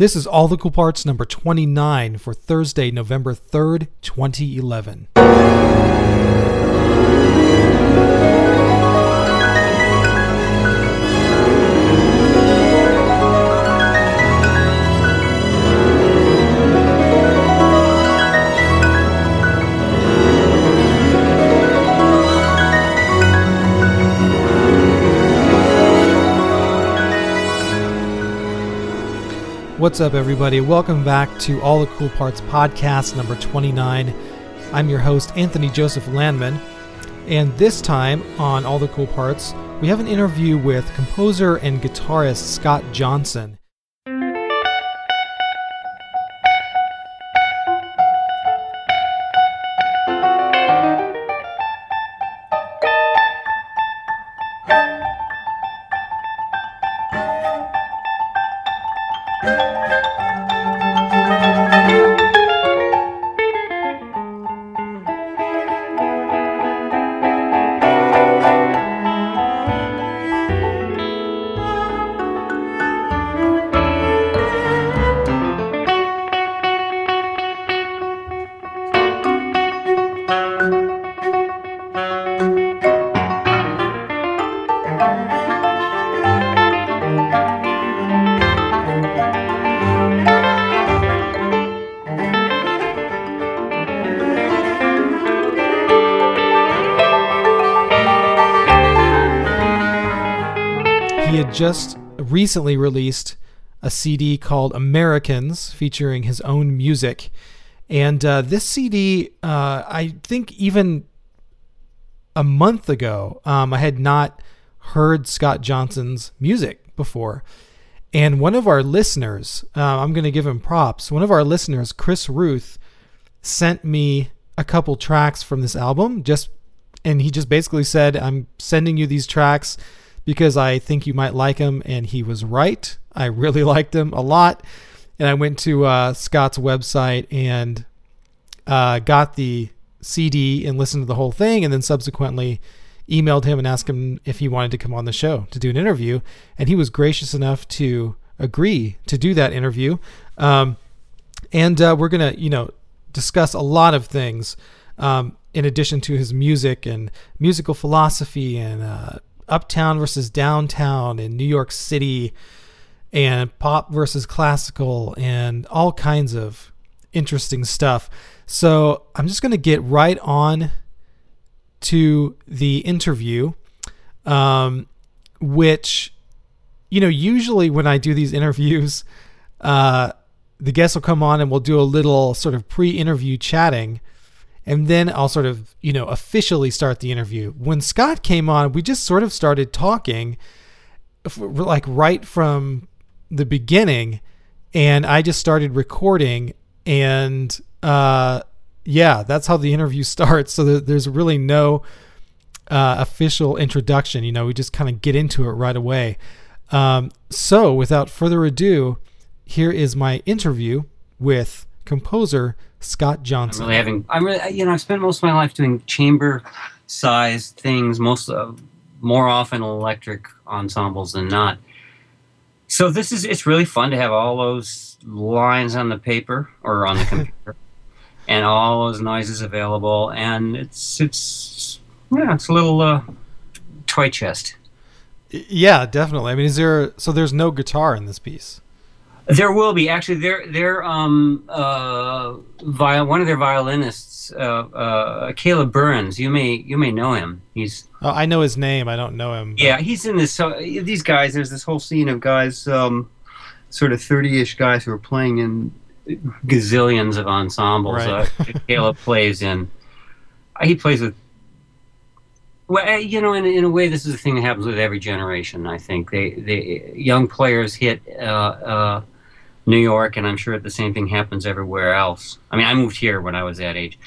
This is All the Cool Parts number 29 for Thursday, November 3rd, 2011. What's up, everybody? Welcome back to All the Cool Parts podcast number 29. I'm your host, Anthony Joseph Lanman. And this time on All the Cool Parts, we have an interview with composer and guitarist Scott Johnson. Just recently released a CD called Americans featuring his own music. And uh, this CD, uh, I think even a month ago, um, I had not heard Scott Johnson's music before. And one of our listeners, uh, I'm going to give him props. One of our listeners, Chris Ruth, sent me a couple tracks from this album. Just and he just basically said, "I'm sending you these tracks because I think you might like him. And he was right. I really liked him a lot. And I went to uh, Scott's website and uh, got the CD and listened to the whole thing. And then subsequently emailed him and asked him if he wanted to come on the show to do an interview. And he was gracious enough to agree to do that interview. Um, and uh, we're going to, you know, discuss a lot of things um, in addition to his music and musical philosophy and uh, uptown versus downtown in New York City and pop versus classical and all kinds of interesting stuff. So I'm just going to get right on to the interview, um, which, you know, usually when I do these interviews, uh, the guests will come on and we'll do a little sort of pre interview chatting and then I'll sort of, you know, officially start the interview. When Scott came on, we just sort of started talking like right from the beginning and I just started recording and uh yeah, that's how the interview starts. So there's really no uh, official introduction. You know, we just kind of get into it right away. Um, so without further ado, here is my interview with composer Scott Johnson. I'm really having. I'm really. You know, I've spent most of my life doing chamber-sized things, most of, more often electric ensembles than not. So this is. It's really fun to have all those lines on the paper or on the computer, and all those noises available. And it's it's yeah, it's a little uh, toy chest. Yeah, definitely. I mean, is there so there's no guitar in this piece? There will be actually. Their their um uh viol one of their violinists, uh, uh Caleb Burhans. You may you may know him. He's oh, I know his name. I don't know him. But. Yeah, he's in this. Uh, these guys. There's this whole scene of guys, um, sort of thirty-ish guys who are playing in gazillions of ensembles. Right. uh, Caleb plays in. He plays with well, you know, in, in a way, this is a thing that happens with every generation. I think they, they young players hit uh, uh, New York, and I'm sure the same thing happens everywhere else. I mean, I moved here when I was that age,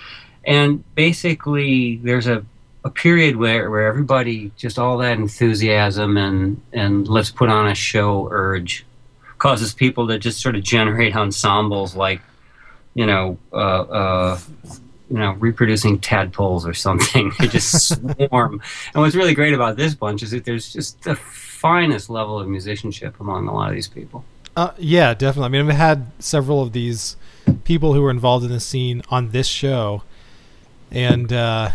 and basically, there's a, a period where, where everybody just all that enthusiasm and and let's put on a show urge causes people to just sort of generate ensembles like, you know, uh, uh, you know, reproducing tadpoles or something. they just swarm. And what's really great about this bunch is that there's just the finest level of musicianship among a lot of these people. Uh, yeah, definitely. I mean, I've had several of these people who were involved in the scene on this show, and uh,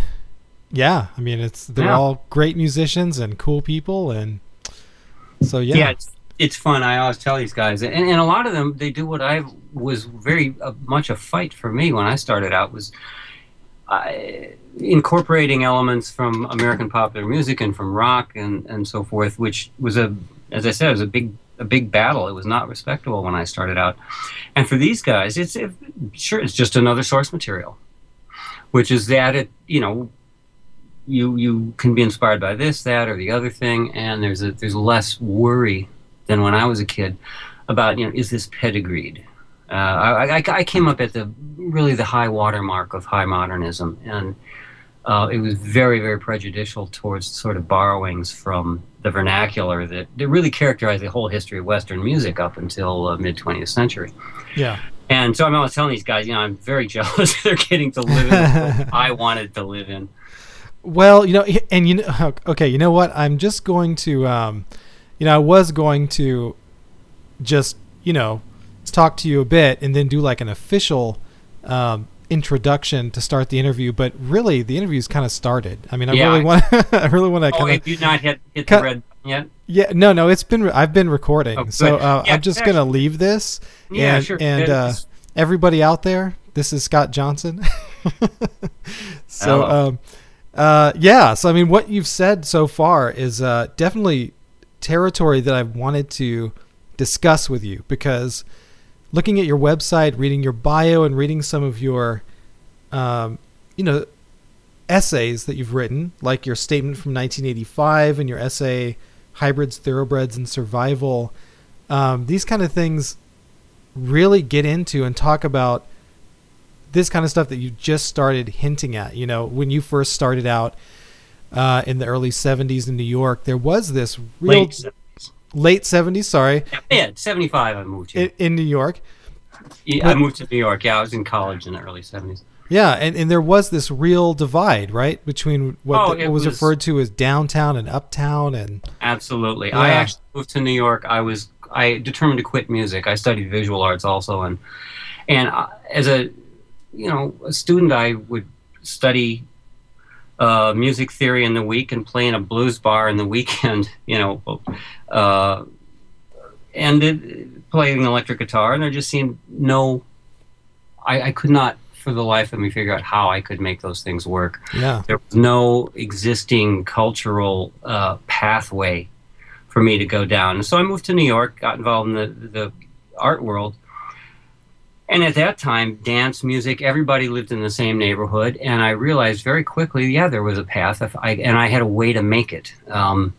yeah, I mean, it's they're Yeah. all great musicians and cool people, and so yeah, yeah, it's, it's fun. I always tell these guys, and, and a lot of them they do what I was very uh, much a fight for me when I started out was uh, incorporating elements from American popular music and from rock and, and so forth, which was a, as I said, it was a big a big battle. It was not respectable when I started out, and for these guys, it's it, sure it's just another source material, which is that it you know you you can be inspired by this, that, or the other thing, and there's a there's less worry than when I was a kid about you know is this pedigreed. Uh, I, I, I came up at the really the high watermark of high modernism, and uh, it was very very prejudicial towards sort of borrowings from the vernacular that, that really characterized the whole history of Western music up until uh, mid 20th century. yeah, And so I'm always telling these guys, you know, I'm very jealous they're getting to live in the I wanted to live in. Well, you know, and you know, okay, you know what? I'm just going to, um, you know, I was going to just, you know, talk to you a bit and then do like an official um, introduction to start the interview. But really, the interview's kind of started. I mean, I Yeah, really want, I really want to Oh, have you not hit, hit Cut- the red yet? Yeah, no, no, it's been. I've been recording, Oh, so uh, Yeah, I'm just gonna leave this. Yeah, and, sure. And uh, everybody out there, this is Scott Johnson. so, Hello. um, uh, yeah. So, I mean, what you've said so far is uh, definitely territory that I've wanted to discuss with you because looking at your website, reading your bio, and reading some of your, um, you know, essays that you've written, like your statement from 1985 and your essay "Hybrids, Thoroughbreds, and Survival." Um, these kind of things really get into and talk about this kind of stuff that you just started hinting at. You know, when you first started out uh, in the early 70s in New York, there was this real Late late 70s, sorry, Yeah, 75 I moved here. in, in New York. Yeah, I moved to New York. Yeah, I was in college in the early 70s. Yeah, and, and there was this real divide, right, between what, Oh, the- it what was, was- referred to as downtown and uptown, and Absolutely. I actually moved to New York. I was I determined to quit music. I studied visual arts also, and and uh, as a you know a student, I would study uh, music theory in the week and playing a blues bar in the weekend. You know, uh, and it, playing electric guitar, and there just seemed no. I, I could not, for the life of me, figure out how I could make those things work yeah, there was no existing cultural uh, pathway for me to go down. And so I moved to New York, got involved in the, the art world. And at that time, dance, music, everybody lived in the same neighborhood. And I realized very quickly, yeah, there was a path, I, and I had a way to make it. Um,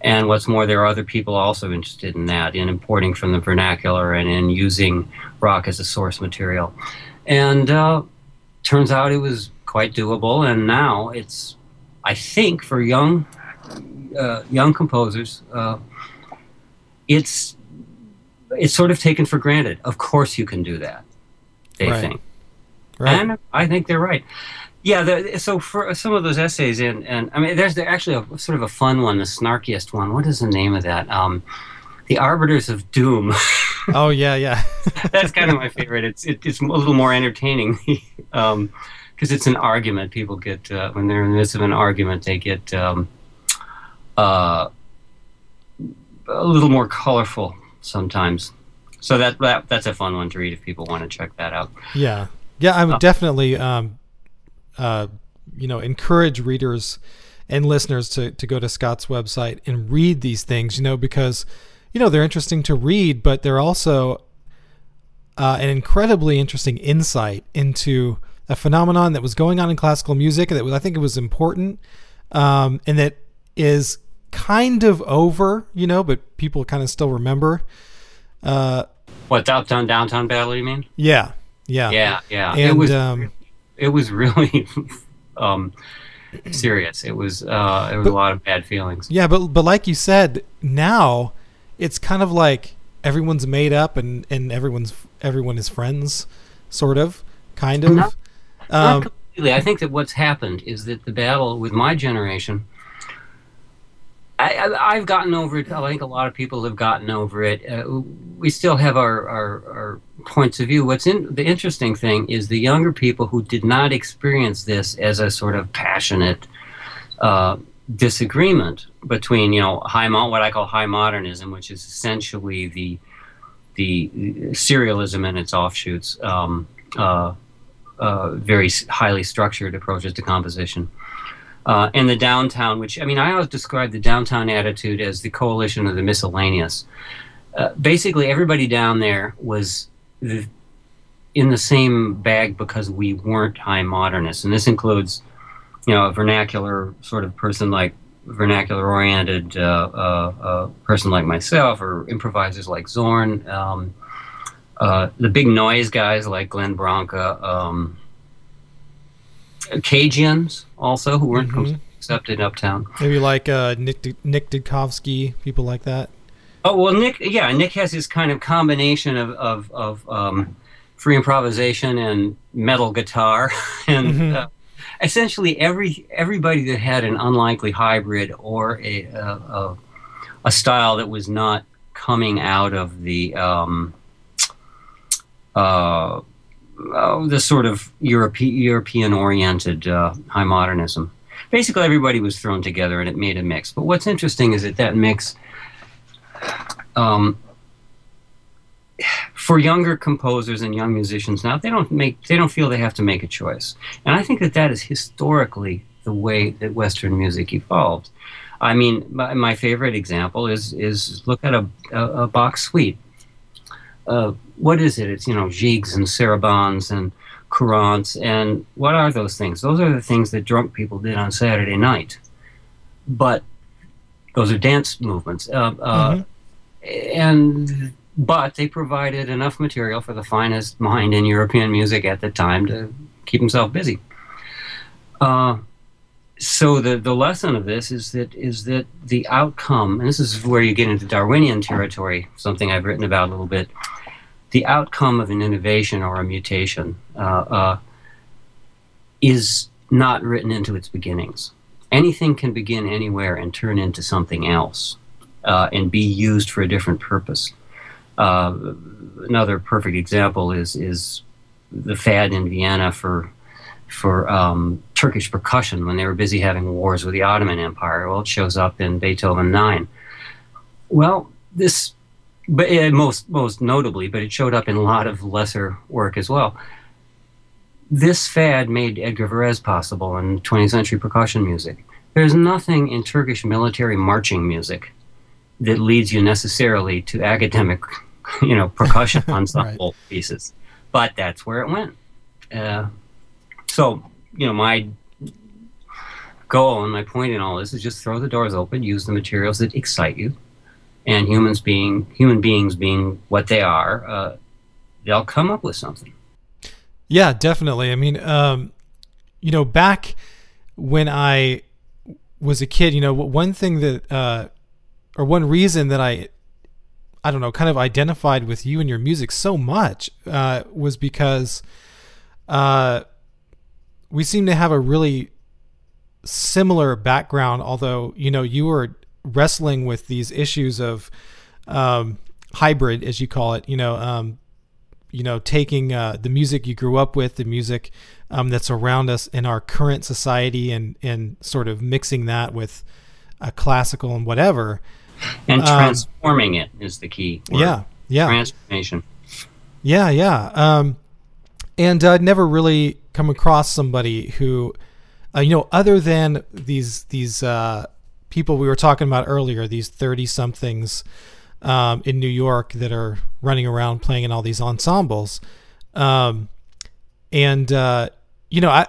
and what's more, there are other people also interested in that, in importing from the vernacular and in using rock as a source material. And uh, turns out it was quite doable. And now it's, I think, for young uh, young composers, uh, it's it's sort of taken for granted. Of course, you can do that. They Right. think, right, and I think they're right. Yeah. The, so for some of those essays, in and I mean, there's actually a sort of a fun one, the snarkiest one. What is the name of that? Um, the Arbiters of Doom. oh yeah, yeah, That's kind of my favorite. It's it, it's a little more entertaining because it's an argument. People get uh, when they're in the midst of an argument, they get um, uh, a little more colorful sometimes. So that, that that's a fun one to read if people want to check that out. yeah, yeah. I would Oh. definitely, um, uh, you know, encourage readers and listeners to to go to Scott's website and read these things. You know, because you know they're interesting to read, but they're also uh, an incredibly interesting insight into a phenomenon that was going on in classical music that was, I think it was important, um, and that is kind of over, you know, but people kind of still remember. Uh, What downtown downtown battle? You mean? yeah, yeah, Yeah, yeah. And it was um, it was really um, serious. It was uh, it was But- a lot of bad feelings. yeah, but but like you said, now it's kind of like everyone's made up and and everyone's everyone is friends, sort of, kind of. Not- Um, Not completely. I think that what's happened is that the battle with my generation, I, have gotten over it. I think a lot of people have gotten over it. Uh, we still have our, our, our, points of view. What's in the interesting thing is the younger people who did not experience this as a sort of passionate uh, disagreement between, you know, high what I call high modernism, which is essentially the the serialism and its offshoots, um, uh, uh, very highly structured approaches to composition. Uh, and the downtown, which I mean, I always describe the downtown attitude as the coalition of the miscellaneous. Uh, basically, everybody down there was the, in the same bag because we weren't high modernists, and this includes, you know, a vernacular sort of person like vernacular oriented uh, uh, person like myself, or improvisers like Zorn, um, uh, the big noise guys like Glenn Branca. Um, Cageans also who weren't mm-hmm. accepted uptown. Maybe like uh, Nick Nick Didkovsky, people like that. Oh well, Nick. Yeah, Nick has this kind of combination of of, of um, free improvisation and metal guitar, and mm-hmm. uh, essentially every everybody that had an unlikely hybrid or a a, a style that was not coming out of the um, uh, uh, the sort of Europe- European oriented uh, high modernism. Basically, everybody was thrown together and it made a mix. But what's interesting is that that mix, um, for younger composers and young musicians now, they don't make they don't feel they have to make a choice. And I think that that is historically the way that Western music evolved. I mean, my, my favorite example is is look at a, a, a Bach suite. Uh, what is it? It's you know gigs and sarabands and courantes and what are those things? Those are the things that drunk people did on Saturday night. But those are dance movements, uh, uh, mm-hmm. and but they provided enough material for the finest mind in European music at the time to keep himself busy. Uh, so the the lesson of this is that is that the outcome, and this is where you get into Darwinian territory, something I've written about a little bit the outcome of an innovation or a mutation uh, uh, is not written into its beginnings. Anything can begin anywhere and turn into something else uh, and be used for a different purpose. Uh, another perfect example is is the fad in Vienna for for um, Turkish percussion when they were busy having wars with the Ottoman Empire. Well, it shows up in Beethoven Nine. Well, this but uh, most most notably, but it showed up in a lot of lesser work as well. This fad made Edgar Varèse possible in 20th century percussion music. There's nothing in Turkish military marching music that leads you necessarily to academic, you know, percussion ensemble right. pieces, but that's where it went. Uh, so, you know, my goal and my point in all this is just throw the doors open, use the materials that excite you, and humans being human beings being what they are, uh, they'll come up with something. Yeah, definitely. I mean, um, you know, back when I was a kid, you know, one thing that, uh, or one reason that I, I don't know, kind of identified with you and your music so much uh, was because uh, we seem to have a really similar background. Although, you know, you were wrestling with these issues of um, hybrid, as you call it. You know, um, you know, taking uh, the music you grew up with, the music um, that's around us in our current society, and and sort of mixing that with a classical and whatever, and um, transforming it is the key. Word. Yeah, yeah, transformation. Yeah, yeah. Um, and I'd never really come across somebody who, uh, you know, other than these these uh, people we were talking about earlier, these 30 somethings um, in New York that are running around playing in all these ensembles. Um, and, uh, you know, I,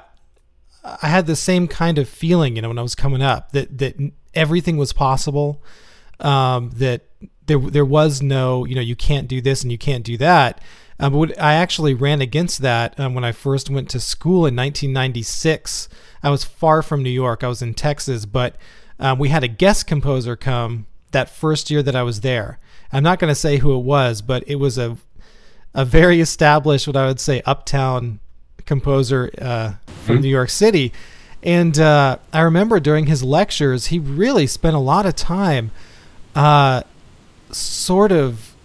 I had the same kind of feeling, you know, when I was coming up that, that everything was possible, um, that there, there was no, you know, you can't do this and you can't do that. Um, but I actually ran against that um, when I first went to school in 1996. I was far from New York. I was in Texas, but um, we had a guest composer come that first year that I was there. I'm not going to say who it was, but it was a a very established, what I would say, uptown composer uh, from mm-hmm. New York City. And uh, I remember during his lectures, he really spent a lot of time, uh, sort of,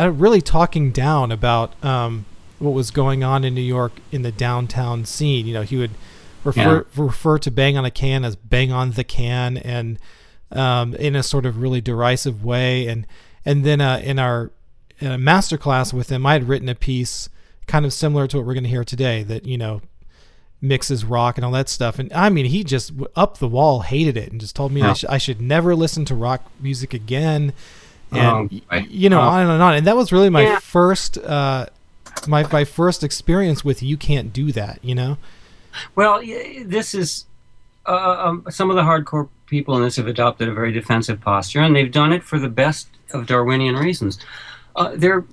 uh, really talking down about um, what was going on in New York in the downtown scene. You know, he would refer yeah. refer to "Bang on a Can" as "Bang on the Can," and um, in a sort of really derisive way. And and then uh, in our uh, master class with him, I had written a piece kind of similar to what we're going to hear today. That you know mixes rock and all that stuff. And I mean, he just up the wall hated it and just told me I, sh- I, should never listen to rock music again. And um, I, you know, uh, on and on. And that was really my yeah. first, uh, my my first experience with you can't do that. You know. Well, this is uh, um, some of the hardcore people in this have adopted a very defensive posture, and they've done it for the best of Darwinian reasons. Uh, they're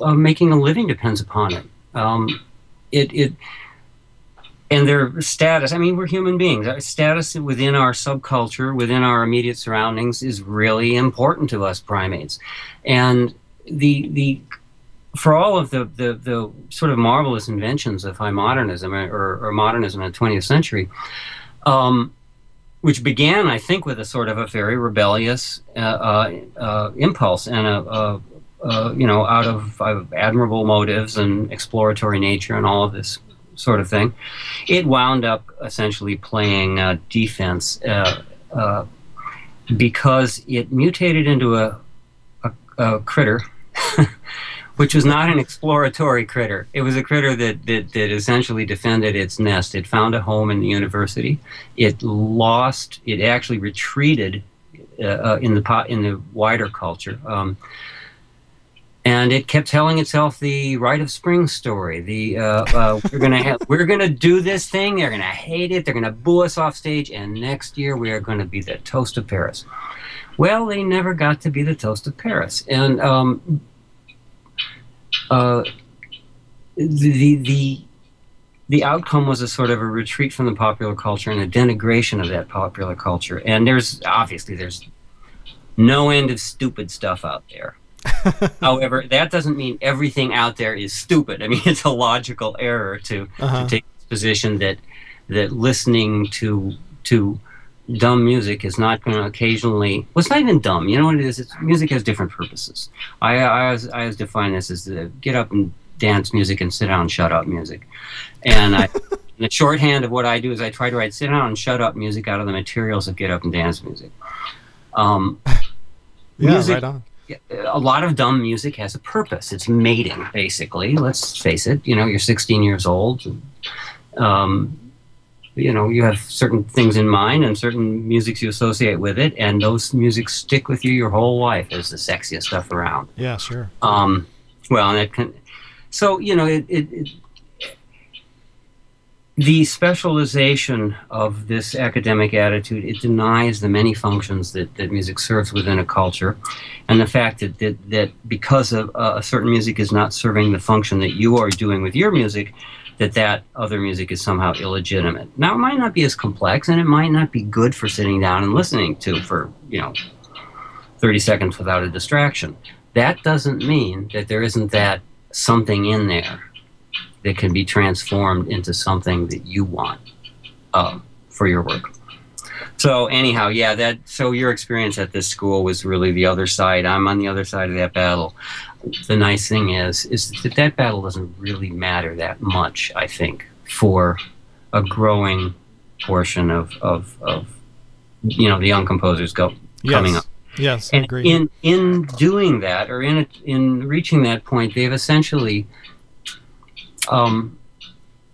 uh, making a living depends upon it. Um, it it and their status. I mean, we're human beings. Our status within our subculture, within our immediate surroundings, is really important to us primates, and the the for all of the, the, the sort of marvelous inventions of high modernism or, or modernism in the 20th century, um, which began, I think, with a sort of a very rebellious uh, uh, uh, impulse and a, a, you know, out of, admirable motives and exploratory nature and all of this sort of thing, it wound up essentially playing uh, defense uh, uh, because it mutated into a, a, a critter. which was not an exploratory critter. It was a critter that, that, that essentially defended its nest. It found a home in the university. It lost. It actually retreated uh, uh in the in the wider culture. Um, and it kept telling itself the rite of spring story. The uh, uh, we're gonna have, we're gonna do this thing. They're gonna hate it. They're gonna boo us off stage, and next year we are going to be the toast of Paris. Well, they never got to be the toast of Paris, and um, uh, the the the outcome was a sort of a retreat from the popular culture and a denigration of that popular culture. And there's obviously there's no end of stupid stuff out there. However, that doesn't mean everything out there is stupid. I mean, it's a logical error to, uh-huh. to take this position that that listening to to dumb music is not going to occasionally. Well, it's not even dumb. You know what it is? It's, music has different purposes. I I always, I always define this as the get up and dance music and sit down and shut up music. And I, the shorthand of what I do is I try to write sit down and shut up music out of the materials of get up and dance music. Um, yeah, music, right on a lot of dumb music has a purpose. It's mating, basically. Let's face it. You know, you're 16 years old. Um, you know, you have certain things in mind and certain musics you associate with it, and those musics stick with you your whole life as the sexiest stuff around. Yeah, sure. Um, well, and it can. So you know, it, it, it the specialization of this academic attitude it denies the many functions that, that music serves within a culture and the fact that that, that because of uh, a certain music is not serving the function that you are doing with your music that that other music is somehow illegitimate now it might not be as complex and it might not be good for sitting down and listening to for you know 30 seconds without a distraction that doesn't mean that there isn't that something in there that can be transformed into something that you want uh, for your work. So anyhow, yeah, that so your experience at this school was really the other side. I'm on the other side of that battle. The nice thing is is that that battle doesn't really matter that much, I think, for a growing portion of of, of you know the young composers go yes. coming up. Yes, and agree. in in doing that or in in reaching that point, they've essentially um,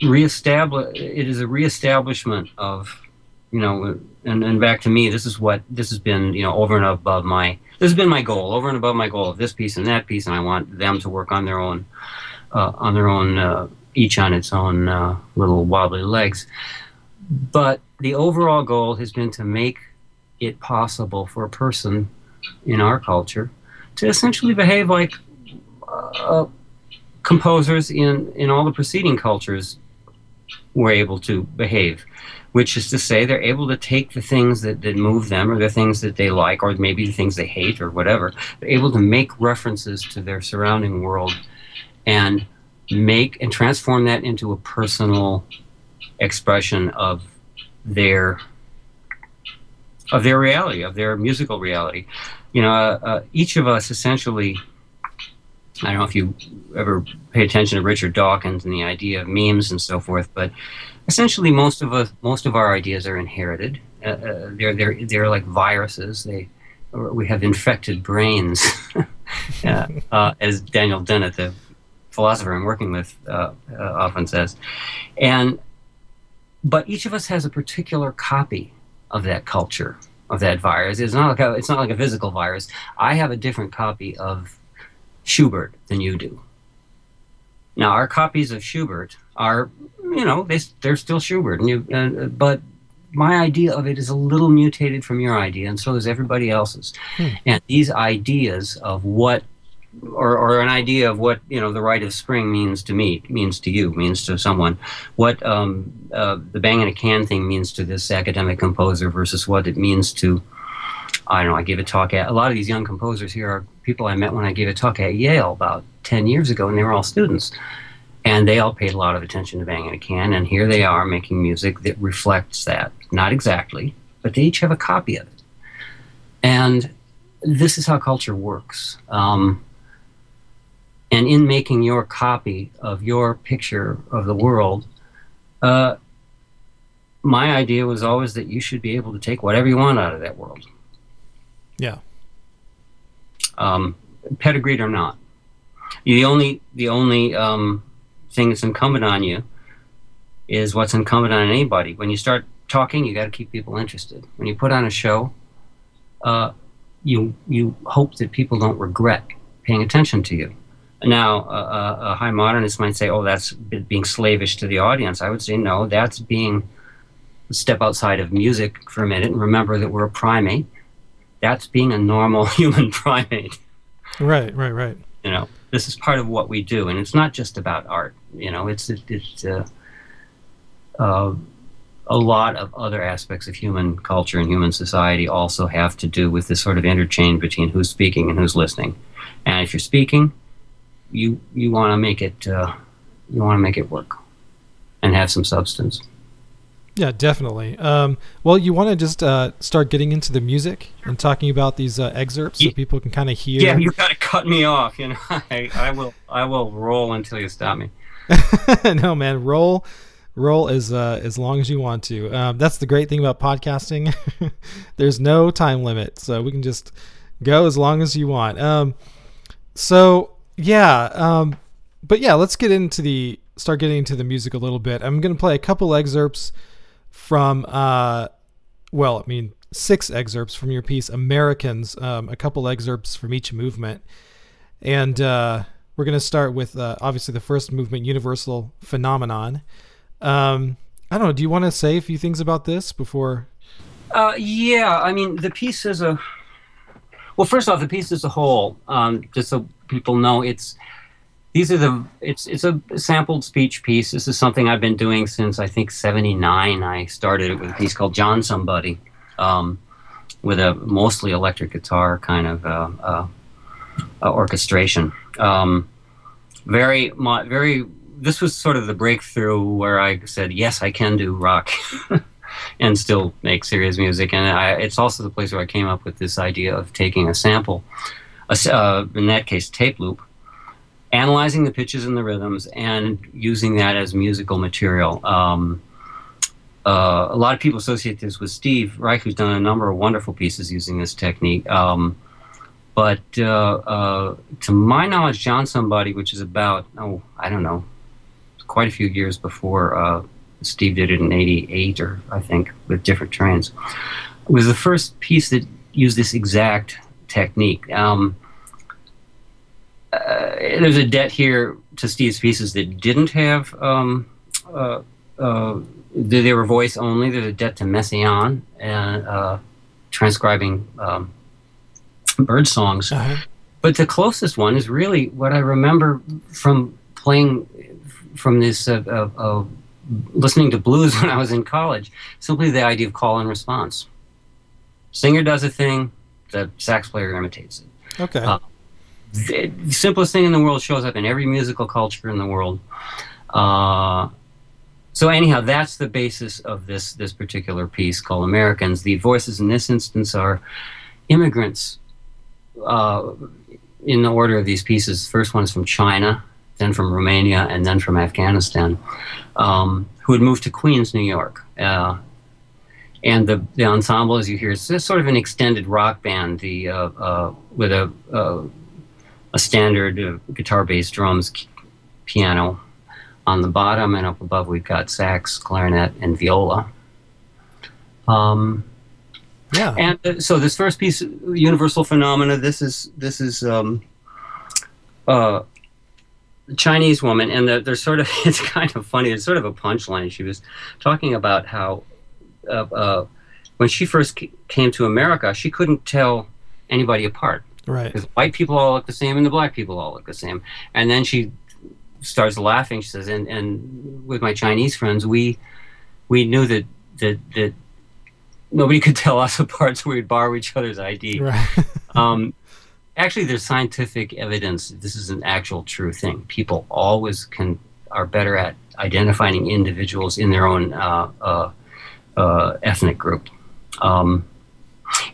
reestablish. It is a reestablishment of, you know, and, and back to me. This is what this has been, you know, over and above my. This has been my goal, over and above my goal of this piece and that piece, and I want them to work on their own, uh, on their own, uh, each on its own uh, little wobbly legs. But the overall goal has been to make it possible for a person in our culture to essentially behave like uh, composers in, in all the preceding cultures were able to behave, which is to say they're able to take the things that, that move them or the things that they like or maybe the things they hate or whatever. They're able to make references to their surrounding world and make and transform that into a personal expression of their of their reality, of their musical reality. You know, uh, uh, each of us essentially. I don't know if you ever pay attention to Richard Dawkins and the idea of memes and so forth, but essentially most of us, most of our ideas are inherited. Uh, uh they're they're they're like viruses. They we have infected brains, uh, as Daniel Dennett, the philosopher I'm working with, uh, often says, and but each of us has a particular copy of that culture of that virus. It's not like a, it's not like a physical virus. I have a different copy of Schubert than you do. Now our copies of Schubert are, you know, they they're still Schubert, and you, uh, but my idea of it is a little mutated from your idea, and so is everybody else's. Hmm. And these ideas of what or, or an idea of what you know the rite of spring means to me means to you means to someone what um, uh, the Bang on a Can thing means to this academic composer versus what it means to I don't know I gave a talk at a lot of these young composers here are people I met when I gave a talk at Yale about 10 years ago and they were all students. And they all paid a lot of attention to Bang on a Can and here they are making music that reflects that. Not exactly but they each have a copy of it. And this is how culture works. Um, and in making your copy of your picture of the world, uh, my idea was always that you should be able to take whatever you want out of that world. Yeah. Um, pedigreed or not, the only the only um, thing that's incumbent on you is what's incumbent on anybody. When you start talking, you got to keep people interested. When you put on a show, uh, you you hope that people don't regret paying attention to you. Now, a, a high modernist might say, "Oh, that's being slavish to the audience." I would say, no, that's being step outside of music for a minute and remember that we're a primate. That's being a normal human primate. Right, right, right. You know, this is part of what we do, and it's not just about art. You know, it's it's uh, uh, a lot of other aspects of human culture and human society also have to do with this sort of interchange between who's speaking and who's listening. And if you're speaking, you you want to make it uh, you want to make it work and have some substance. Yeah, definitely. Um, well, you want to just uh, start getting into the music and talking about these uh, excerpts so people can kind of hear. Yeah, you got to cut me off. You know, I, I will I will roll until you stop me. no, man, roll roll as uh, as long as you want to. Um, that's the great thing about podcasting. There's no time limit, so we can just go as long as you want. Um, so yeah, um, but yeah, let's get into the start getting into the music a little bit. I'm going to play a couple excerpts from, uh, well, I mean, six excerpts from your piece, Americans, um, a couple excerpts from each movement. And uh, we're going to start with uh, obviously the first movement, Universal Phenomenon. Um, I don't know. Do you want to say a few things about this before? Uh, yeah, I mean, the piece is a. Well, first off, the piece as a whole, um, just so people know it's these are the it's it's a sampled speech piece. This is something I've been doing since I think '79. I started it with a piece called John Somebody, um, with a mostly electric guitar kind of uh, uh, uh, orchestration. Um, very very. This was sort of the breakthrough where I said, "Yes, I can do rock." and still make serious music, and I, it's also the place where I came up with this idea of taking a sample a, uh, in that case, tape loop, analyzing the pitches and the rhythms and using that as musical material. Um, uh, a lot of people associate this with Steve Reich, who's done a number of wonderful pieces using this technique. Um, but uh, uh, to my knowledge, John Somebody, which is about, oh, I don't know, quite a few years before uh, Steve did it in 88, or I think, with different trains, was the first piece that used this exact technique. Um, uh, there's a debt here to Steve's pieces that didn't have um, uh, uh, they were voice only. There's a debt to Messiaen and uh, transcribing um, bird songs. Uh-huh. But the closest one is really what I remember from playing from this uh, listening to blues when I was in college. Simply the idea of call and response. Singer does a thing, the sax player imitates it. Okay. The, simplest thing in the world shows up in every musical culture in the world. Uh, so anyhow, that's the basis of this this particular piece called Americans. The voices in this instance are immigrants. Uh, in the order of these pieces, first one is from China, then from Romania, and then from Afghanistan, um, who had moved to Queens, New York. Uh, and the, the ensemble, as you hear, is sort of an extended rock band. The uh, uh, with a uh, a standard uh, guitar, bass, drums, piano, on the bottom, and up above we've got sax, clarinet, and viola. Um, yeah. And uh, so this first piece, Universal Phenomena, this is this is um, uh, a Chinese woman, and they're sort of it's kind of funny. It's sort of a punchline. She was talking about how uh, uh, when she first came to America, she couldn't tell anybody apart. Right. Because white people all look the same and the black people all look the same. And then she starts laughing. She says, "And and with my Chinese friends, we we knew that that that nobody could tell us apart, so we'd borrow each other's ID." Right. um, actually, there's scientific evidence. This is an actual true thing. People always can are better at identifying individuals in their own uh, uh, uh, ethnic group. Um,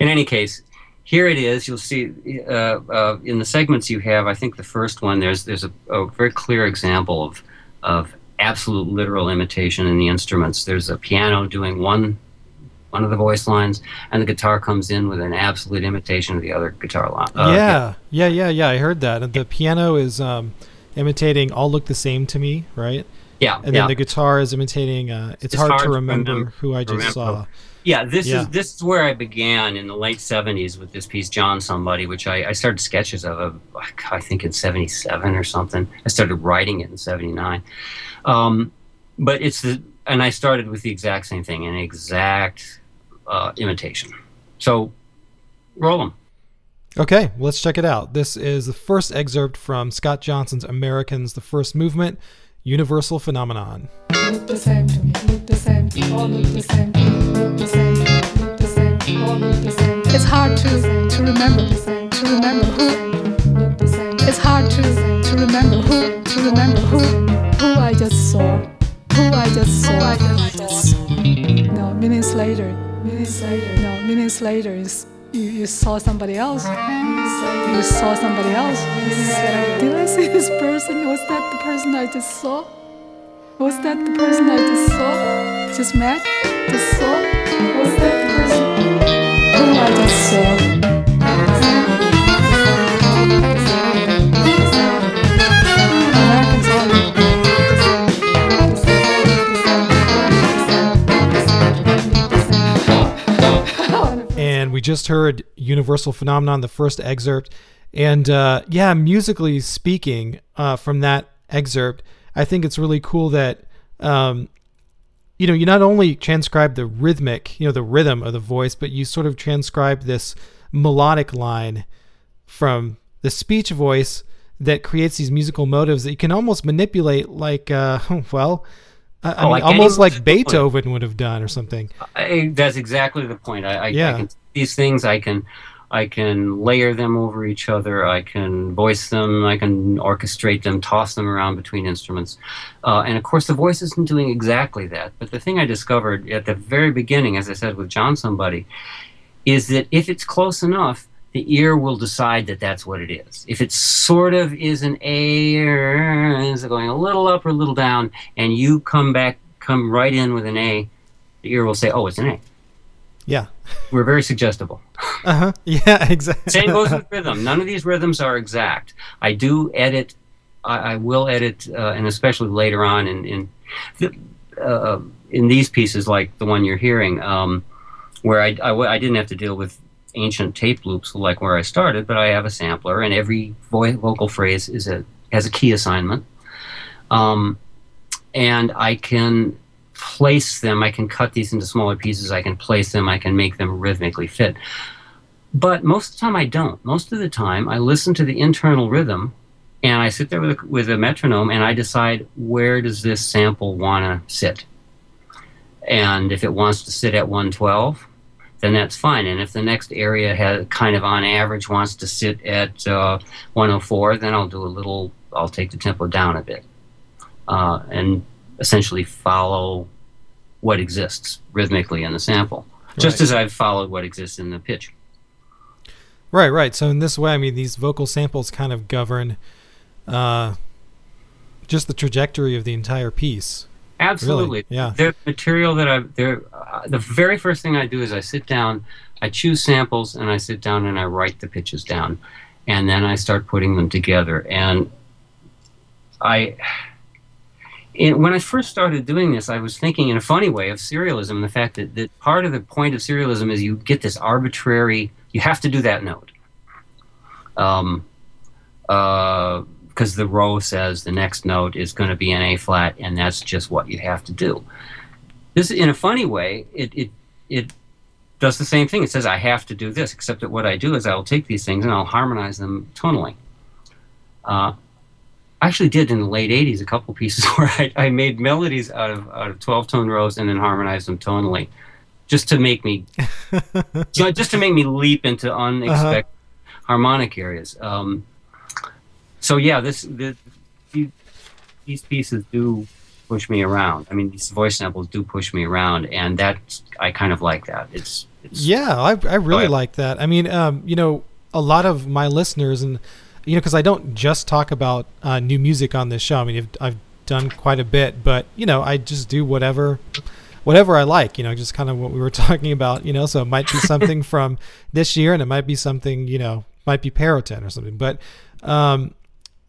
in any case, here it is. You'll see uh, uh, in the segments you have. I think the first one there's there's a, a, very clear example of of absolute literal imitation in the instruments. There's a piano doing one one of the voice lines, and the guitar comes in with an absolute imitation of the other guitar line. Uh, yeah, yeah, yeah, yeah. I heard that. The piano is um, imitating "All Look the Same to Me," right? Yeah. And then yeah. the guitar is imitating uh, "It's, it's hard, hard, to remember, remember who I just remember. saw." Yeah, this yeah. is this is where I began in the late '70s with this piece, John Somebody, which I, I started sketches of, I think in '77 or something. I started writing it in '79, um, but it's the and I started with the exact same thing, an exact uh, imitation. So, roll them. Okay, let's check it out. This is the first excerpt from Scott Johnson's Americans, the First Movement, Universal Phenomenon. Look the same to me, look the same, all look the same, look the same, look the same, all look the same. It's hard to, to remember, to remember who. It's hard to, to remember who, to remember who, who I just saw, who I just saw. I just saw. No, minutes later, minutes later, no, minutes later is you, you saw somebody else. You saw somebody else. Did I see this person? Was that the person I just saw? Was that the person I just saw? Just met? Just saw? Was that the person who I just saw? And we just heard Universal Phenomenon, the first excerpt. And uh, yeah, musically speaking, uh, from that excerpt, I think it's really cool that um, you know you not only transcribe the rhythmic, you know, the rhythm of the voice, but you sort of transcribe this melodic line from the speech voice that creates these musical motives that you can almost manipulate, like uh, well. I, oh, mean, like almost like Beethoven would have done, or something. I, that's exactly the point. I, I, yeah. I can, these things I can I can layer them over each other. I can voice them. I can orchestrate them, toss them around between instruments. Uh, and of course, the voice isn't doing exactly that. But the thing I discovered at the very beginning, as I said with John Somebody, is that if it's close enough, the ear will decide that that's what it is. If it sort of is an A or is going a little up or a little down, and you come back, come right in with an A, the ear will say, "Oh, it's an A." Yeah. We're very suggestible. Uh huh. Yeah, exactly. Same goes with rhythm. None of these rhythms are exact. I do edit. I, I will edit, uh, and especially later on in in the, uh, in these pieces, like the one you're hearing, um, where I, I, I didn't have to deal with ancient tape loops like where I started, but I have a sampler, and every vo- vocal phrase is a has a key assignment, um, and I can place them. I can cut these into smaller pieces. I can place them. I can make them rhythmically fit. But most of the time, I don't. Most of the time, I listen to the internal rhythm and I sit there with a, with a metronome and I decide where does this sample want to sit. And if it wants to sit at 112, then that's fine. And if the next area has kind of on average wants to sit at uh, 104, then I'll do a little, I'll take the tempo down a bit. Uh, and essentially follow what exists rhythmically in the sample, just Right. as I've followed what exists in the pitch. Right, right. So in this way, I mean, these vocal samples kind of govern uh, just the trajectory of the entire piece. Absolutely. yeah. The material that I there uh, the very first thing I do is I sit down, I choose samples and I sit down and I write the pitches down. And then I start putting them together and I it, when I first started doing this, I was thinking in a funny way of serialism, the fact that, that part of the point of serialism is you get this arbitrary, you have to do that note. Um, because the row says the next note is going to be an A flat, and that's just what you have to do. This, in a funny way, it, it it does the same thing. It says I have to do this, except that what I do is I will take these things and I'll harmonize them tonally. Uh, I actually did in the late '80s a couple pieces where I, I made melodies out of out of 12 tone rows and then harmonized them tonally, just to make me ju- just to make me leap into unexpected harmonic areas. Um, so yeah, this the, these pieces do push me around. I mean, these voice samples do push me around, and that I kind of like that. It's, it's Yeah, I, I really like that. I mean, um, you know, a lot of my listeners, and you know, because I don't just talk about uh, new music on this show. I mean, I've, I've done quite a bit, but you know, I just do whatever, whatever I like. You know, just kind of what we were talking about. You know, so it might be something from this year, and it might be something, you know, might be Pérotin or something. But, um,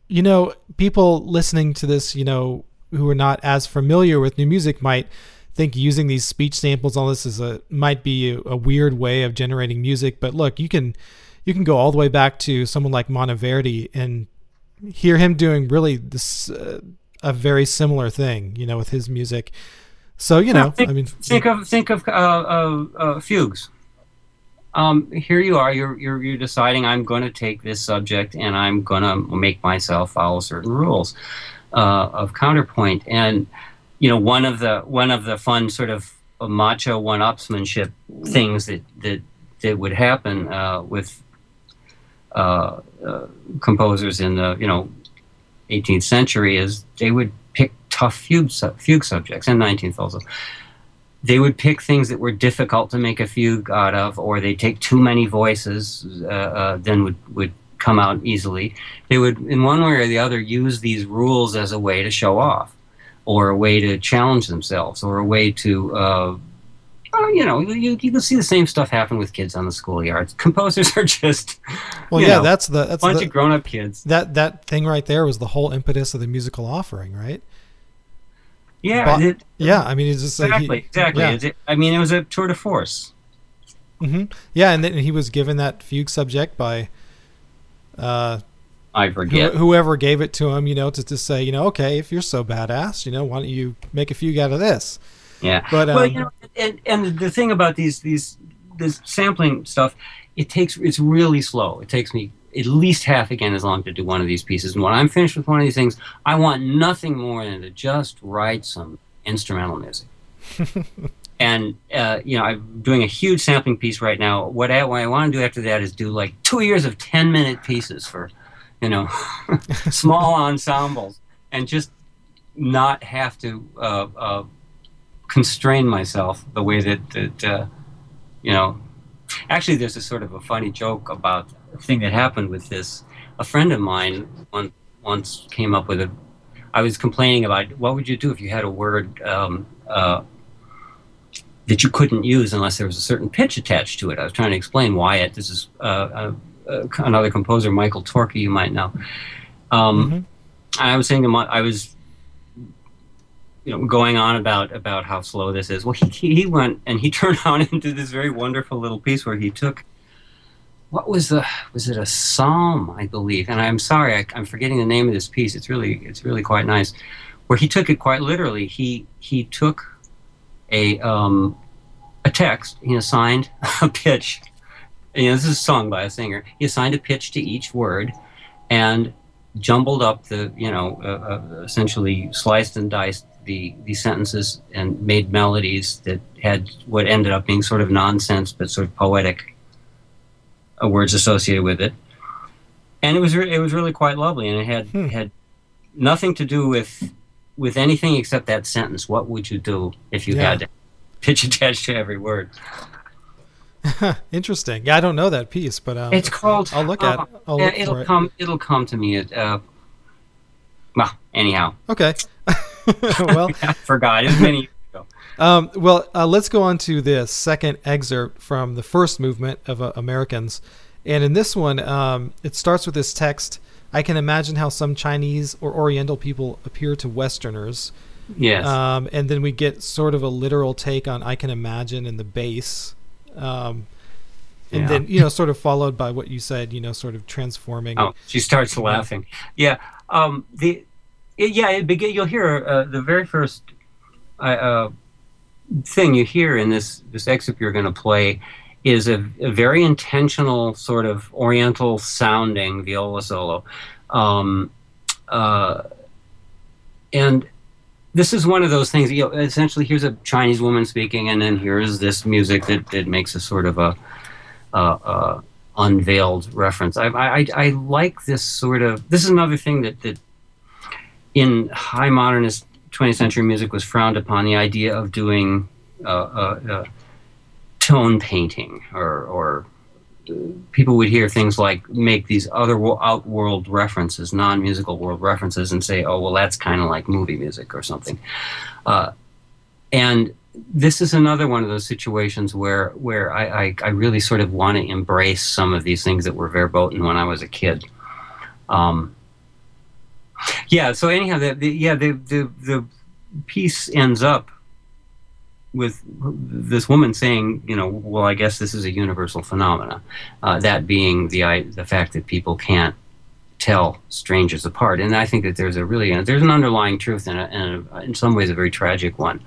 you know, people listening to this, you know, who are not as familiar with new music might think using these speech samples all this is a might be a, a weird way of generating music but look you can you can go all the way back to someone like Monteverdi and hear him doing really this uh, a very similar thing you know with his music so you know think, i mean think of think of uh, uh, uh, fugues. Um, here you are. You're, you're you're deciding I'm going to take this subject and I'm going to make myself follow certain rules uh, of counterpoint. And you know, one of the one of the fun sort of macho one-upsmanship things that that that would happen uh, with uh, uh, composers in the you know 18th century is they would pick tough fugue su- fugue subjects and 19th also they would pick things that were difficult to make a fugue out of, or they take too many voices, uh, uh, then would would come out easily. They would, in one way or the other, use these rules as a way to show off, or a way to challenge themselves, or a way to. Uh, uh, you know, you, you can see the same stuff happen with kids on the schoolyards. Composers are just, well yeah know, that's the that's bunch the, of grown-up kids. that that thing right there was the whole impetus of the musical offering right Yeah, But- it, yeah i mean it's just like he- exactly, exactly. yeah. It's- I mean, it was a tour de force. hmm Yeah, and then he was given that fugue subject by uh, I who, forget. whoever gave it to him, you know, to, to say, you know, okay, if you're so badass, you know, why don't you make a fugue out of this? Yeah. But well, um, you know, and, and the thing about these these this sampling stuff, it takes it's really slow. It takes me at least half again as long to do one of these pieces. And when I'm finished with one of these things, I want nothing more than to just write some instrumental music. and uh, you know, I'm doing a huge sampling piece right now. What I, what I want to do after that is do like two years of ten minute pieces for, you know, small ensembles, and just not have to uh, uh, constrain myself the way that that uh, you know. Actually, there's a sort of a funny joke about a thing that happened with this. A friend of mine once once came up with a. I was complaining about what would you do if you had a word um, uh, that you couldn't use unless there was a certain pitch attached to it. I was trying to explain why it. This is uh, uh, another composer, Michael Torke, you might know. Um, Mhm. I was saying to my, I was you know going on about about how slow this is. Well he, he went and he turned on into this very wonderful little piece where he took what was the was it a psalm i believe? And i'm sorry I, i'm forgetting the name of this piece. It's really it's really quite nice. Where he took it quite literally. He he took a um a text. He assigned a pitch. You know this is a song by a singer. He assigned a pitch to each word and jumbled up the you know uh, uh, essentially sliced and diced the the sentences and made melodies that had what ended up being sort of nonsense but sort of poetic uh, words associated with it and it was re- it was really quite lovely and it had Hmm. had nothing to do with with anything except that sentence, what would you do if you Yeah. had to pitch attached to every word? Interesting. Yeah, I don't know that piece, but um, It's called. I'll look at uh, it. I'll yeah, look it'll for it. come. It'll come to me. At, uh, well, anyhow, Okay. well, I forgot. It was many years ago. Um, well, uh, let's go on to the second excerpt from the first movement of uh, Americans. And in this one, um, it starts with this text I can imagine how some Chinese or Oriental people appear to Westerners. Yes. Um, and then we get sort of a literal take on I can imagine in the bass. Um, and Yeah. then, you know, sort of followed by what you said, you know, sort of transforming. Oh, she starts laughing. Yeah. Um, the it, yeah, it begin, you'll hear uh, the very first uh, thing you hear in this this excerpt you're going to play is a, a very intentional sort of Oriental sounding viola solo, um, uh, and this is one of those things. You know, essentially, here's a Chinese woman speaking, and then here's this music that, that makes a sort of a uh, uh, unveiled reference. I, I I like this sort of. This is another thing that that in high modernist 20th century music was frowned upon. The idea of doing uh, uh, uh, tone painting, or or uh, people would hear things like make these other wo- outworld references, non-musical world references, and say, "Oh, well, that's kind of like movie music or something." Uh, and this is another one of those situations where where I, I, I really sort of want to embrace some of these things that were verboten when I was a kid. Um, yeah. So anyhow, the, the yeah the, the the piece ends up with this woman saying, you know, well, I guess this is a universal phenomena. Uh, that being the I, the fact that people can't tell strangers apart, and I think that there's a really there's an underlying truth and, and in some ways a very tragic one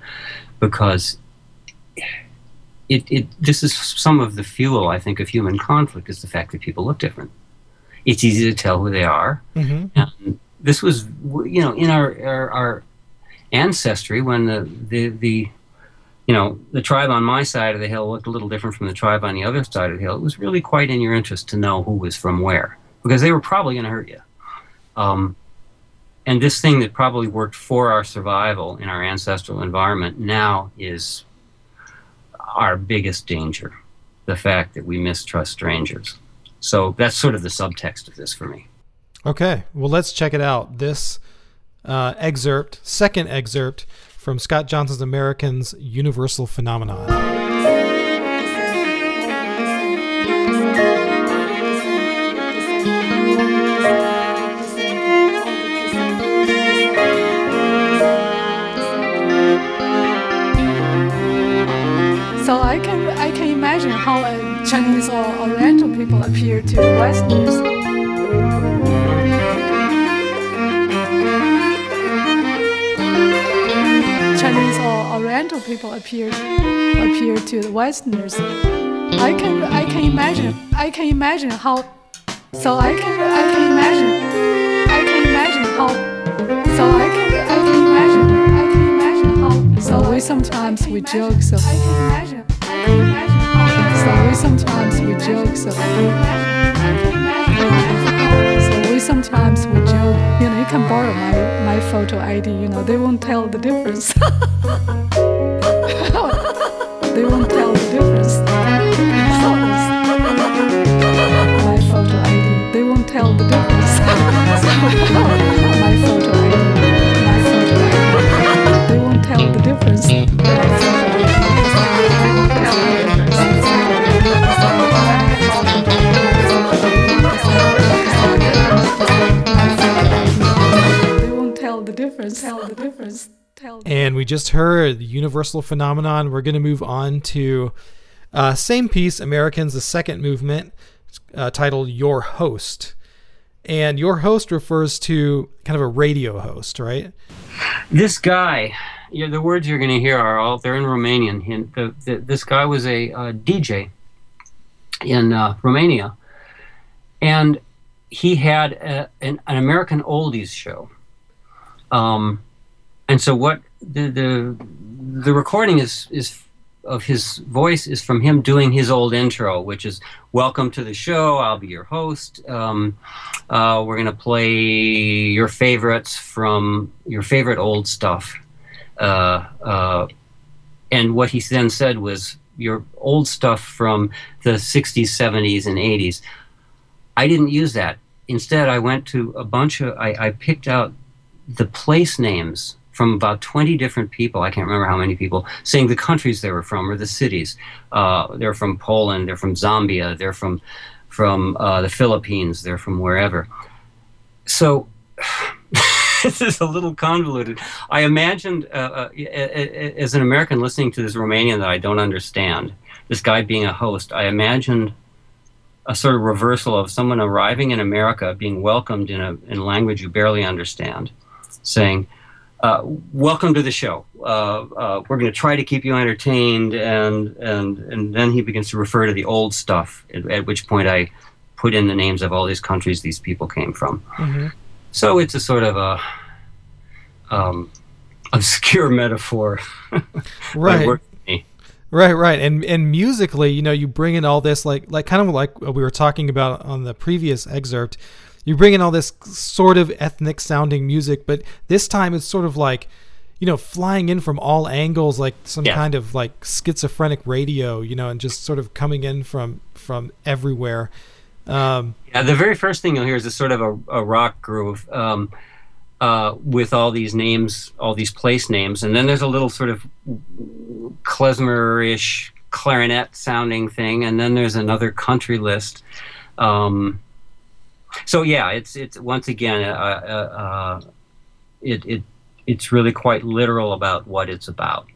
because it, it this is some of the fuel I think of human conflict is the fact that people look different. It's easy to tell who they are, hmm and this was you know in our our, our ancestry when the, the the you know the tribe on my side of the hill looked a little different from the tribe on the other side of the hill. It was really quite in your interest to know who was from where because they were probably going to hurt you. Um, and this thing that probably worked for our survival in our ancestral environment now is our biggest danger the fact that we mistrust strangers. So that's sort of the subtext of this for me. Okay, well, let's check it out. This uh, excerpt, second excerpt from Scott Johnson's Americans Universal Phenomenon. So I can I can imagine how uh, Chinese or Oriental people appear to Westerners. Oriental people appear appear to the Westerners. I can I can imagine I can imagine how. So I can I can imagine I can imagine how. So I can I can imagine I can imagine how. So we sometimes we joke. So I can imagine I can imagine how. So we sometimes we joke. So I can imagine I can imagine. Sometimes we joke. You know, you can borrow my my photo ID. You know, they won't tell the difference. they won't tell the difference. My photo ID. They won't tell the difference. my photo ID. Just heard the Universal Phenomenon. We're going to move on to uh, same piece, Americans, the second movement, uh, titled Your Host. And your host refers to kind of a radio host, right? This guy, yeah, the words you're going to hear are all they're in Romanian. He, the, the, this guy was a uh, DJ in uh, Romania, and he had a, an, an American oldies show. Um, and so what the the the recording is is of his voice is from him doing his old intro, which is "Welcome to the show. I'll be your host. Um, uh, we're gonna play your favorites from your favorite old stuff." Uh, uh, and what he then said was your old stuff from the 60s, 70s, and 80s. I didn't use that. Instead, I went to a bunch of, I, I picked out the place names from about 20 different people, I can't remember how many people, saying the countries they were from or the cities. Uh, they're from Poland, they're from Zambia, they're from, from uh, the Philippines, they're from wherever. So, this is a little convoluted. I imagined, uh, uh, as an American listening to this Romanian that I don't understand, this guy being a host, I imagined a sort of reversal of someone arriving in America being welcomed in a, in a language you barely understand, saying, uh, welcome to the show. Uh, uh, we're going to try to keep you entertained, and and and then he begins to refer to the old stuff. At, at which point, I put in the names of all these countries these people came from. Mm-hmm. So it's a sort of a um, obscure metaphor. right. Right, right, and and musically, you know, you bring in all this like like kind of like we were talking about on the previous excerpt. You bring in all this sort of ethnic sounding music, but this time it's sort of like, you know, flying in from all angles, like some yeah. kind of like schizophrenic radio, you know, and just sort of coming in from from everywhere. Um, yeah, the very first thing you'll hear is a sort of a, a rock groove. Um, uh, with all these names, all these place names, and then there's a little sort of klezmer-ish clarinet sounding thing, and then there's another country list. Um, so yeah, it's it's once again, uh, uh, uh, it it it's really quite literal about what it's about.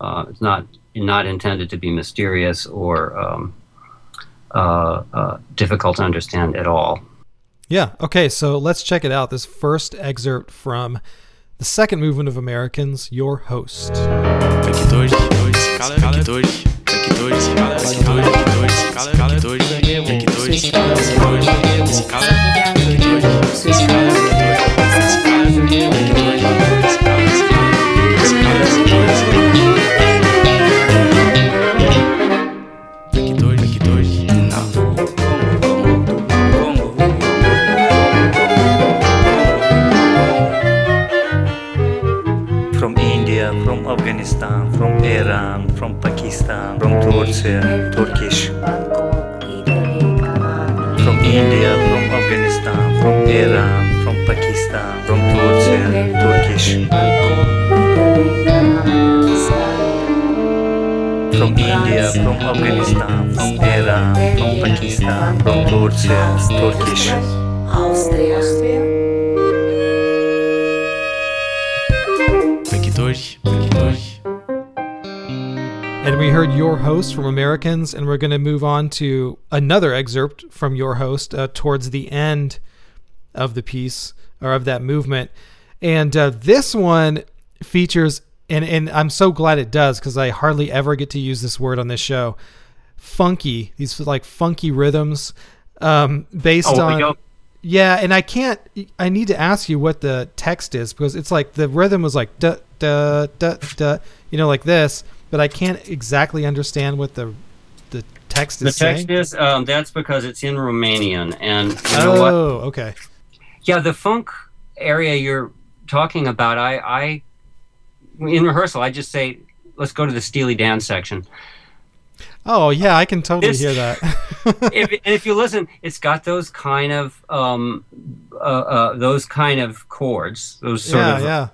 Uh, it's not not intended to be mysterious or um, uh, difficult to understand at all. Yeah. Okay. So let's check it out. This first excerpt from the second movement of Americans, your host. From Americans, and we're going to move on to another excerpt from your host uh, towards the end of the piece or of that movement. And uh, this one features, and, and I'm so glad it does because I hardly ever get to use this word on this show funky, these like funky rhythms um, based oh, on. Yeah, and I can't. I need to ask you what the text is because it's like the rhythm was like da da da da, you know, like this but I can't exactly understand what the the text is the text saying. is um, that's because it's in Romanian, and you know oh, what? okay. Yeah, the funk area you're talking about, I, I in rehearsal, I just say, let's go to the Steely Dan section. Oh yeah, I can totally this, hear that. if, and if you listen, it's got those kind of um, uh, uh, those kind of chords, those sort yeah, of yeah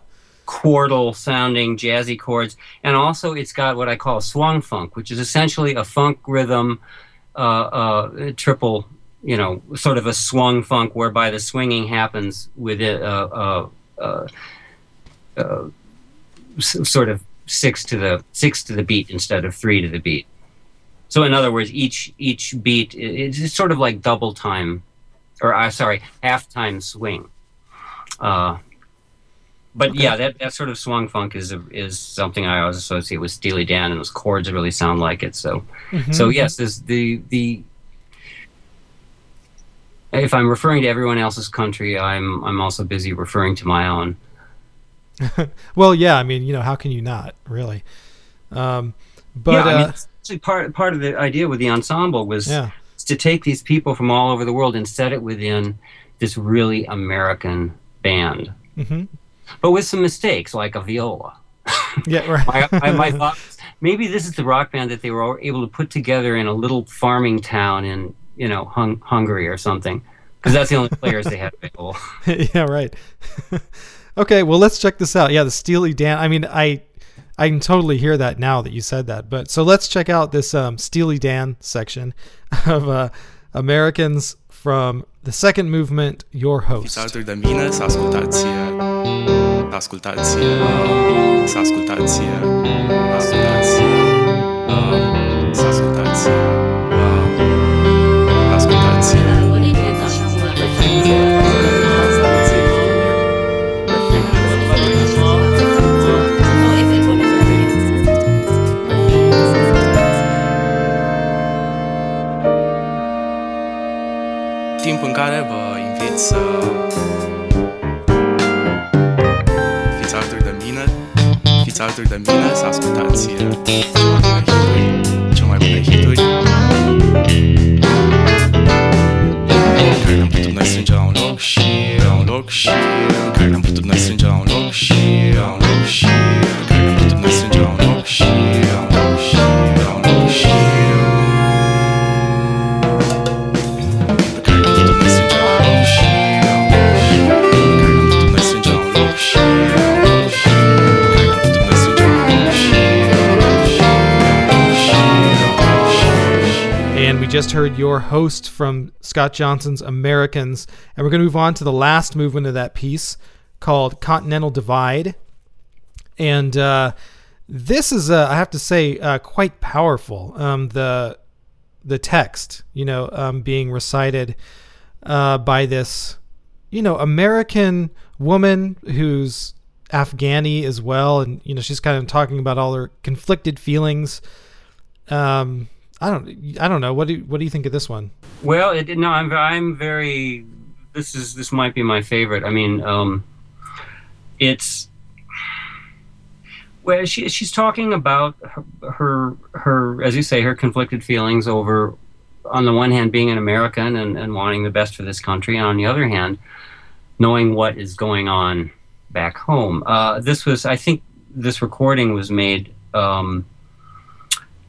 quartal sounding jazzy chords. And also, it's got what I call swung funk, which is essentially a funk rhythm, uh, uh, triple, you know, sort of a swung funk whereby the swinging happens with it, uh, uh, uh, sort of six to the six to the beat instead of three to the beat. So in other words, each each beat it's sort of like double time, or uh, sorry, half time swing. Uh, but okay. yeah, that, that sort of swung funk is is something I always associate with Steely Dan, and those chords really sound like it. So, mm-hmm. so yes, this the the. If I'm referring to everyone else's country, I'm I'm also busy referring to my own. well, yeah, I mean, you know, how can you not really? Um, But yeah, I mean, uh, actually part part of the idea with the ensemble was yeah, to take these people from all over the world and set it within this really American band, Mhm. But with some mistakes like a viola. yeah, right. my, I, my thought was, maybe this is the rock band that they were able to put together in a little farming town in you know Hung- Hungary or something, because that's the only players they had available. yeah, right. okay, well, let's check this out. Yeah, the Steely Dan. I mean, I I can totally hear that now that you said that. But so let's check out this um, Steely Dan section of uh, Americans from the second movement. Your host. ascultați ascultați Ascultați să Fiți alături de mine Fiți alături de mine să ascultați your host from Scott Johnson's Americans. And we're going to move on to the last movement of that piece called Continental Divide. And uh, this is, uh, I have to say, uh, quite powerful. Um, the the text, you know, um, being recited uh, by this, you know, American woman who's Afghani as well, and you know, she's kind of talking about all her conflicted feelings. Um, I don't, I don't know. What do you, what do you think of this one? Well, it, no, I'm I'm very. This is this might be my favorite. I mean, um, it's well, she she's talking about her, her her as you say her conflicted feelings over, on the one hand, being an American and, and wanting the best for this country, and on the other hand, knowing what is going on back home. Uh, this was, I think, this recording was made um,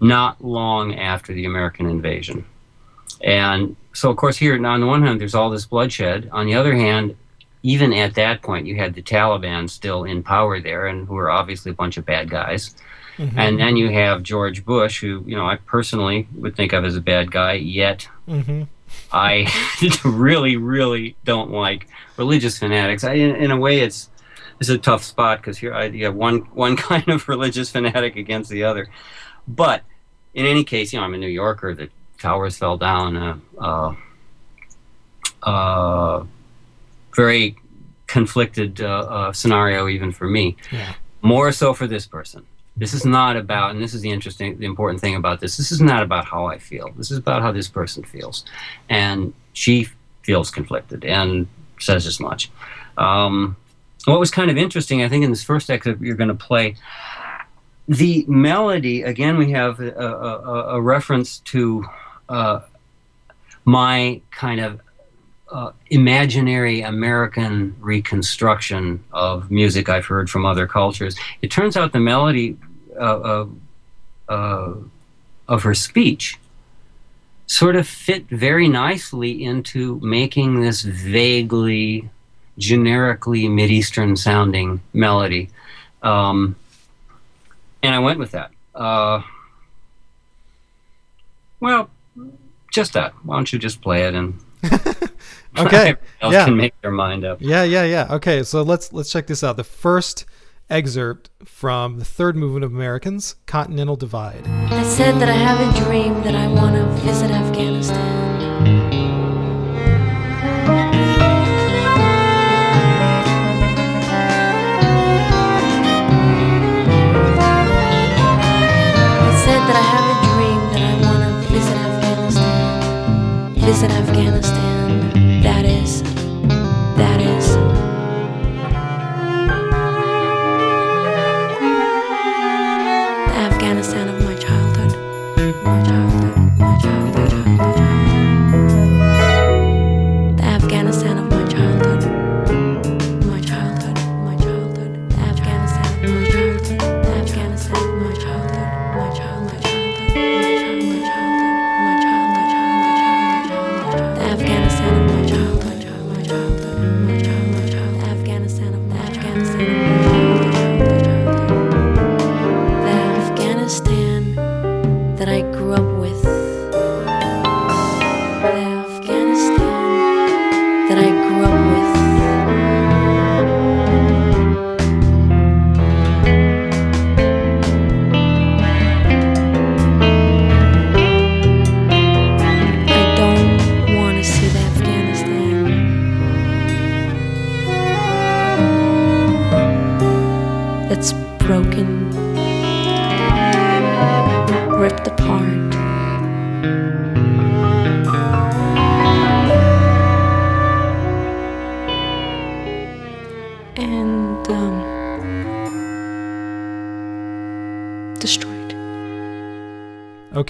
not long after the American invasion. And so, of course, here, on the one hand, there's all this bloodshed. On the other hand, even at that point, you had the Taliban still in power there, and who are obviously a bunch of bad guys. And then you have George Bush, who, you know, I personally would think of as a bad guy, yet Mm-hmm. I really, really don't like religious fanatics. I, in, in a way, it's it's a tough spot because here I, you have one one kind of religious fanatic against the other. But in any case, you know, I'm a New Yorker. The towers fell down. Uh, uh, uh, very conflicted uh, uh, scenario, even for me. Yeah. More so for this person. This is not about, and this is the interesting, the important thing about this. This is not about how I feel. This is about how this person feels, and she feels conflicted and says as much. Um, what was kind of interesting, I think, in this first excerpt you're going to play, the melody. Again, we have a, a, a- reference to uh, my kind of uh, imaginary American reconstruction of music I've heard from other cultures. It turns out the melody uh, uh, uh, of her speech sort of fit very nicely into making this vaguely, generically Mideastern sounding melody. Um, and I went with that. Uh, well, just that. Why don't you just play it and Okay. else Yeah. can make their mind up. Yeah, yeah, yeah. Okay, so let's let's check this out. The first excerpt from the third movement of Americans, Continental Divide. I said that I have a dream that I want to visit Afghanistan. Visit Afghanistan.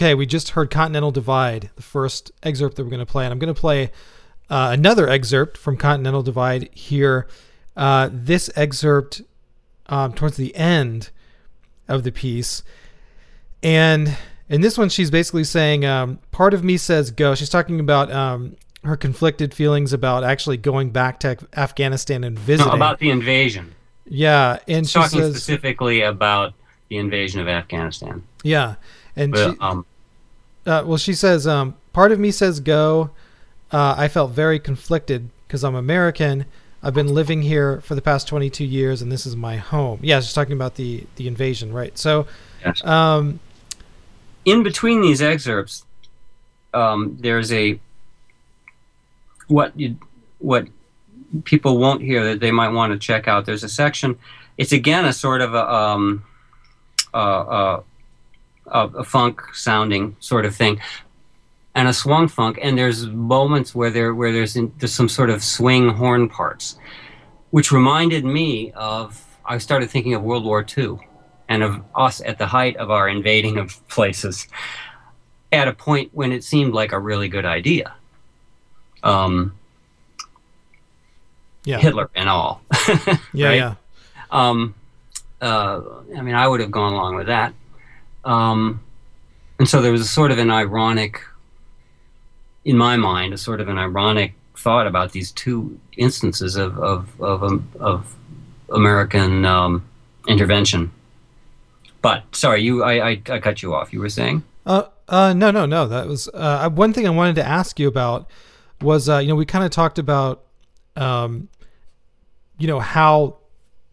Okay, we just heard Continental Divide, the first excerpt that we're going to play. And I'm going to play uh, another excerpt from Continental Divide here. Uh, this excerpt um, towards the end of the piece. And in this one, she's basically saying, um, part of me says go. She's talking about um, her conflicted feelings about actually going back to Afghanistan and visiting. No, about the invasion. yeah. And she Talking says, specifically about the invasion of Afghanistan. yeah. And But, she, um, Uh, well, she says, um, part of me says go. Uh, I felt very conflicted because I'm American. I've been living here for the past 22 years, and this is my home. Yeah, she's talking about the the invasion, right? So, yes. um, in between these excerpts, um, there's a what you what people won't hear that they might want to check out. There's a section. It's again a sort of a um, uh, uh, a, a funk sounding sort of thing, and a swung funk. And there's moments where there where there's in, there's some sort of swing horn parts, which reminded me of. I started thinking of World War II and of us at the height of our invading of places at a point when it seemed like a really good idea. Um, yeah, Hitler and all. yeah, right? yeah, Um, uh, I mean, I would have gone along with that. Um, and so there was a sort of an ironic, in my mind, a sort of an ironic thought about these two instances of of of, um, of American um, intervention. But sorry, you, I, I, I cut you off. You were saying? Uh, uh, no, no, no. That was uh, one thing I wanted to ask you about was uh, you know we kind of talked about um, you know how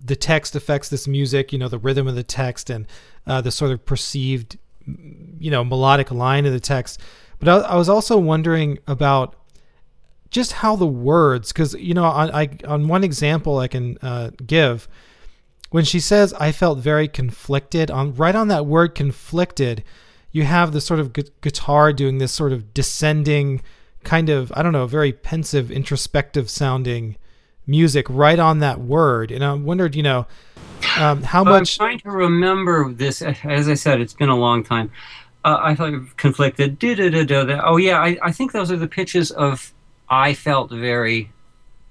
the text affects this music, you know the rhythm of the text and uh, the sort of perceived you know melodic line of the text. But I, I was also wondering about just how the words, because you know on I, on one example I can uh, give when she says I felt very conflicted on right on that word conflicted you have the sort of gu- guitar doing this sort of descending kind of I don't know very pensive introspective sounding music right on that word and I wondered you know um, how Well, much I'm trying to remember this. As I said, it's been a long time. Uh, I felt conflicted. Da, da, da, da, da. Oh yeah, I, I think those are the pitches of. I felt very.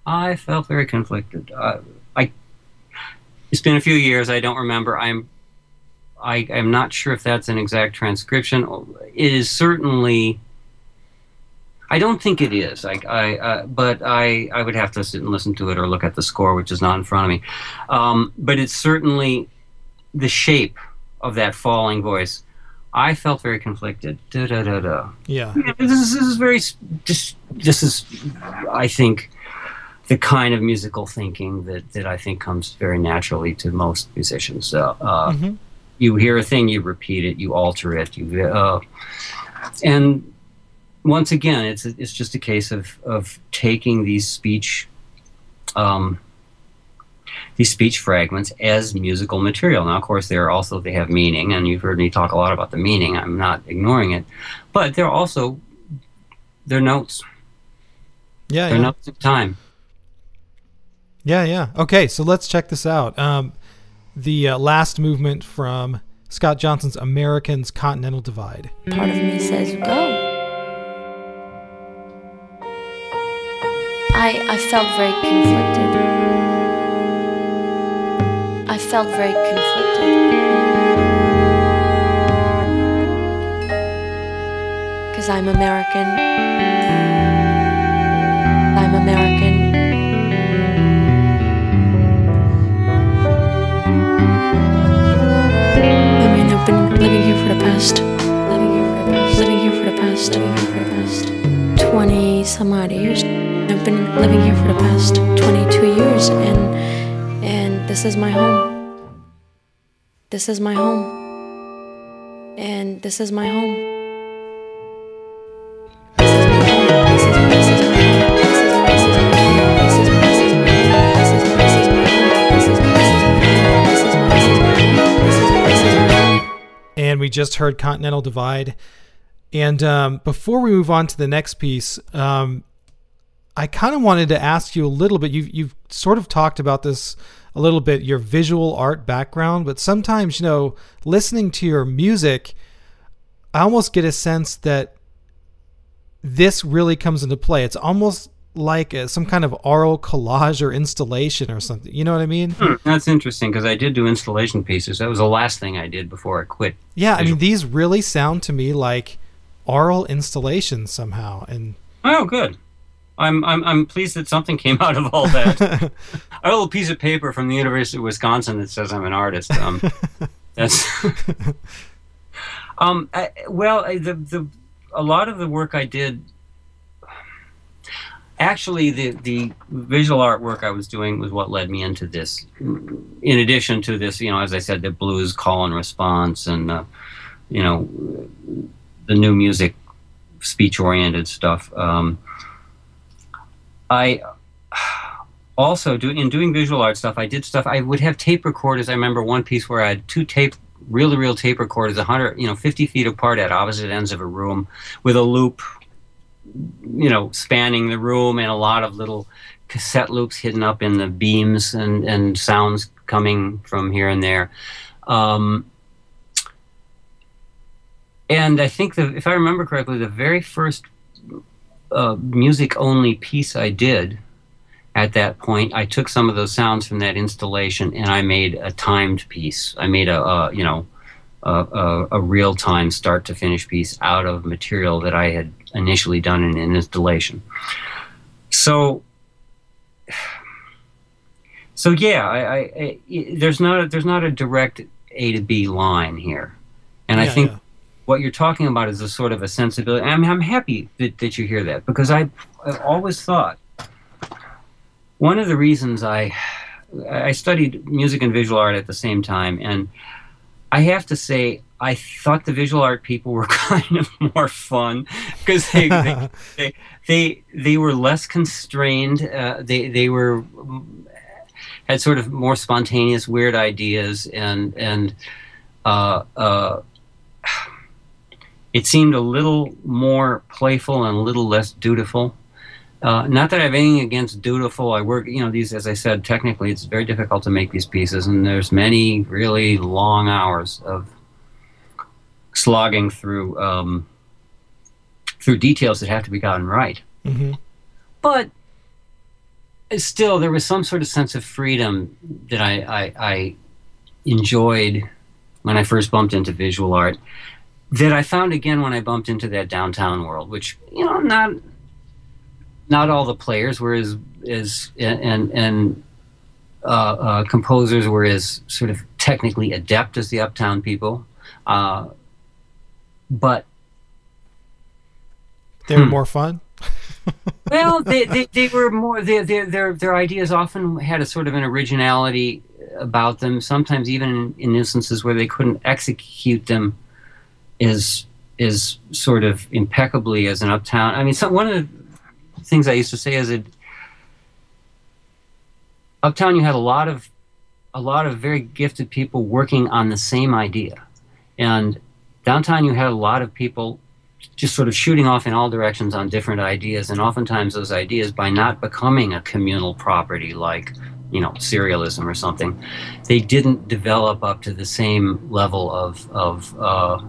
I felt very conflicted. Uh, I. It's been a few years. I don't remember. I'm. I am not sure if that's an exact transcription. It is certainly. I don't think it is. I, I uh, but I, I would have to sit and listen to it or look at the score, which is not in front of me. Um, but it's certainly the shape of that falling voice. I felt very conflicted. Da da da da. yeah Yeah, This is, this is very just. This is, I think, the kind of musical thinking that, that I think comes very naturally to most musicians. Uh, uh, Mhm. You hear a thing, you repeat it, you alter it, you uh, and once again, it's it's just a case of of taking these speech. Um, these speech fragments as musical material. Now, of course, they're also they have meaning, and you've heard me talk a lot about the meaning. I'm not ignoring it, but they're also they're notes. yeah They're yeah. notes of time. yeah yeah okay so let's check this out um, the uh, last movement from Scott Johnson's Americans Continental Divide Part of me says go. I I felt very conflicted. I felt very conflicted. Cause I'm American. I'm American. I mean, I've been living here for the past, living here for the past, living here for the past, living here for the past 20 some odd years. I've been living here for the past 22 years, and and this is my home. This is my home. And this is my home. and is just heard Continental Divide. And um, before we move on to the next piece, um, I kind of wanted to ask you a little bit. You've, you've sort of talked about this a little bit, your visual art background, but sometimes, you know, listening to your music, I almost get a sense that this really comes into play. It's almost like a, some kind of aural collage or installation or something. You know what I mean? Hmm, that's interesting because I did do installation pieces. That was the last thing I did before I quit. Yeah, I mean these really sound to me like aural installations somehow. And Oh, good. I'm I'm I'm pleased that something came out of all that. I have a little piece of paper from the University of Wisconsin that says I'm an artist. Um, that's um. I, well, the the a lot of the work I did. Actually, the the visual art work I was doing was what led me into this. In addition to this, you know, as I said, the blues call and response, and uh, you know, the new music, speech oriented stuff. Um, I also do in doing visual art stuff. I did stuff. I would have tape recorders. I remember one piece where I had two tape, reel to reel tape recorders, hundred, you know, fifty feet apart at opposite ends of a room, with a loop, you know, spanning the room, and a lot of little cassette loops hidden up in the beams, and and sounds coming from here and there. Um, and I think the, if I remember correctly, the very first uh, music only piece I did at that point, I took some of those sounds from that installation and I made a timed piece. I made a, a you know, a, a, a real time start to finish piece out of material that I had initially done in an installation. So, so yeah, I, I, I, there's not a, there's not a direct A to B line here, and I think yeah. What you're talking about is a sort of a sensibility. I'm, I'm happy that, that you hear that because I, I've always thought one of the reasons I I studied music and visual art at the same time, and I have to say I thought the visual art people were kind of more fun because they, they, they they they were less constrained. Uh, they they were had sort of more spontaneous, weird ideas, and and uh, uh, it seemed a little more playful and a little less dutiful. Uh, not that I have anything against dutiful. I work, you know, these, as I said, technically it's very difficult to make these pieces, and there's many really long hours of slogging through um, through details that have to be gotten right. hmm But still, there was some sort of sense of freedom that I, I, I enjoyed when I first bumped into visual art. That I found again when I bumped into that downtown world, which you know, not not all the players were as as and and uh, uh, composers were as sort of technically adept as the uptown people, uh, but They were Hmm. more fun. well, they, they, they were more their, their their their ideas often had a sort of an originality about them. Sometimes even in, in instances where they couldn't execute them as as sort of impeccably as an uptown. I mean, some, one of the things I used to say is that uptown you had a lot of a lot of very gifted people working on the same idea, and downtown you had a lot of people just sort of shooting off in all directions on different ideas and oftentimes those ideas by not becoming a communal property like you know serialism or something they didn't develop up to the same level of of uh,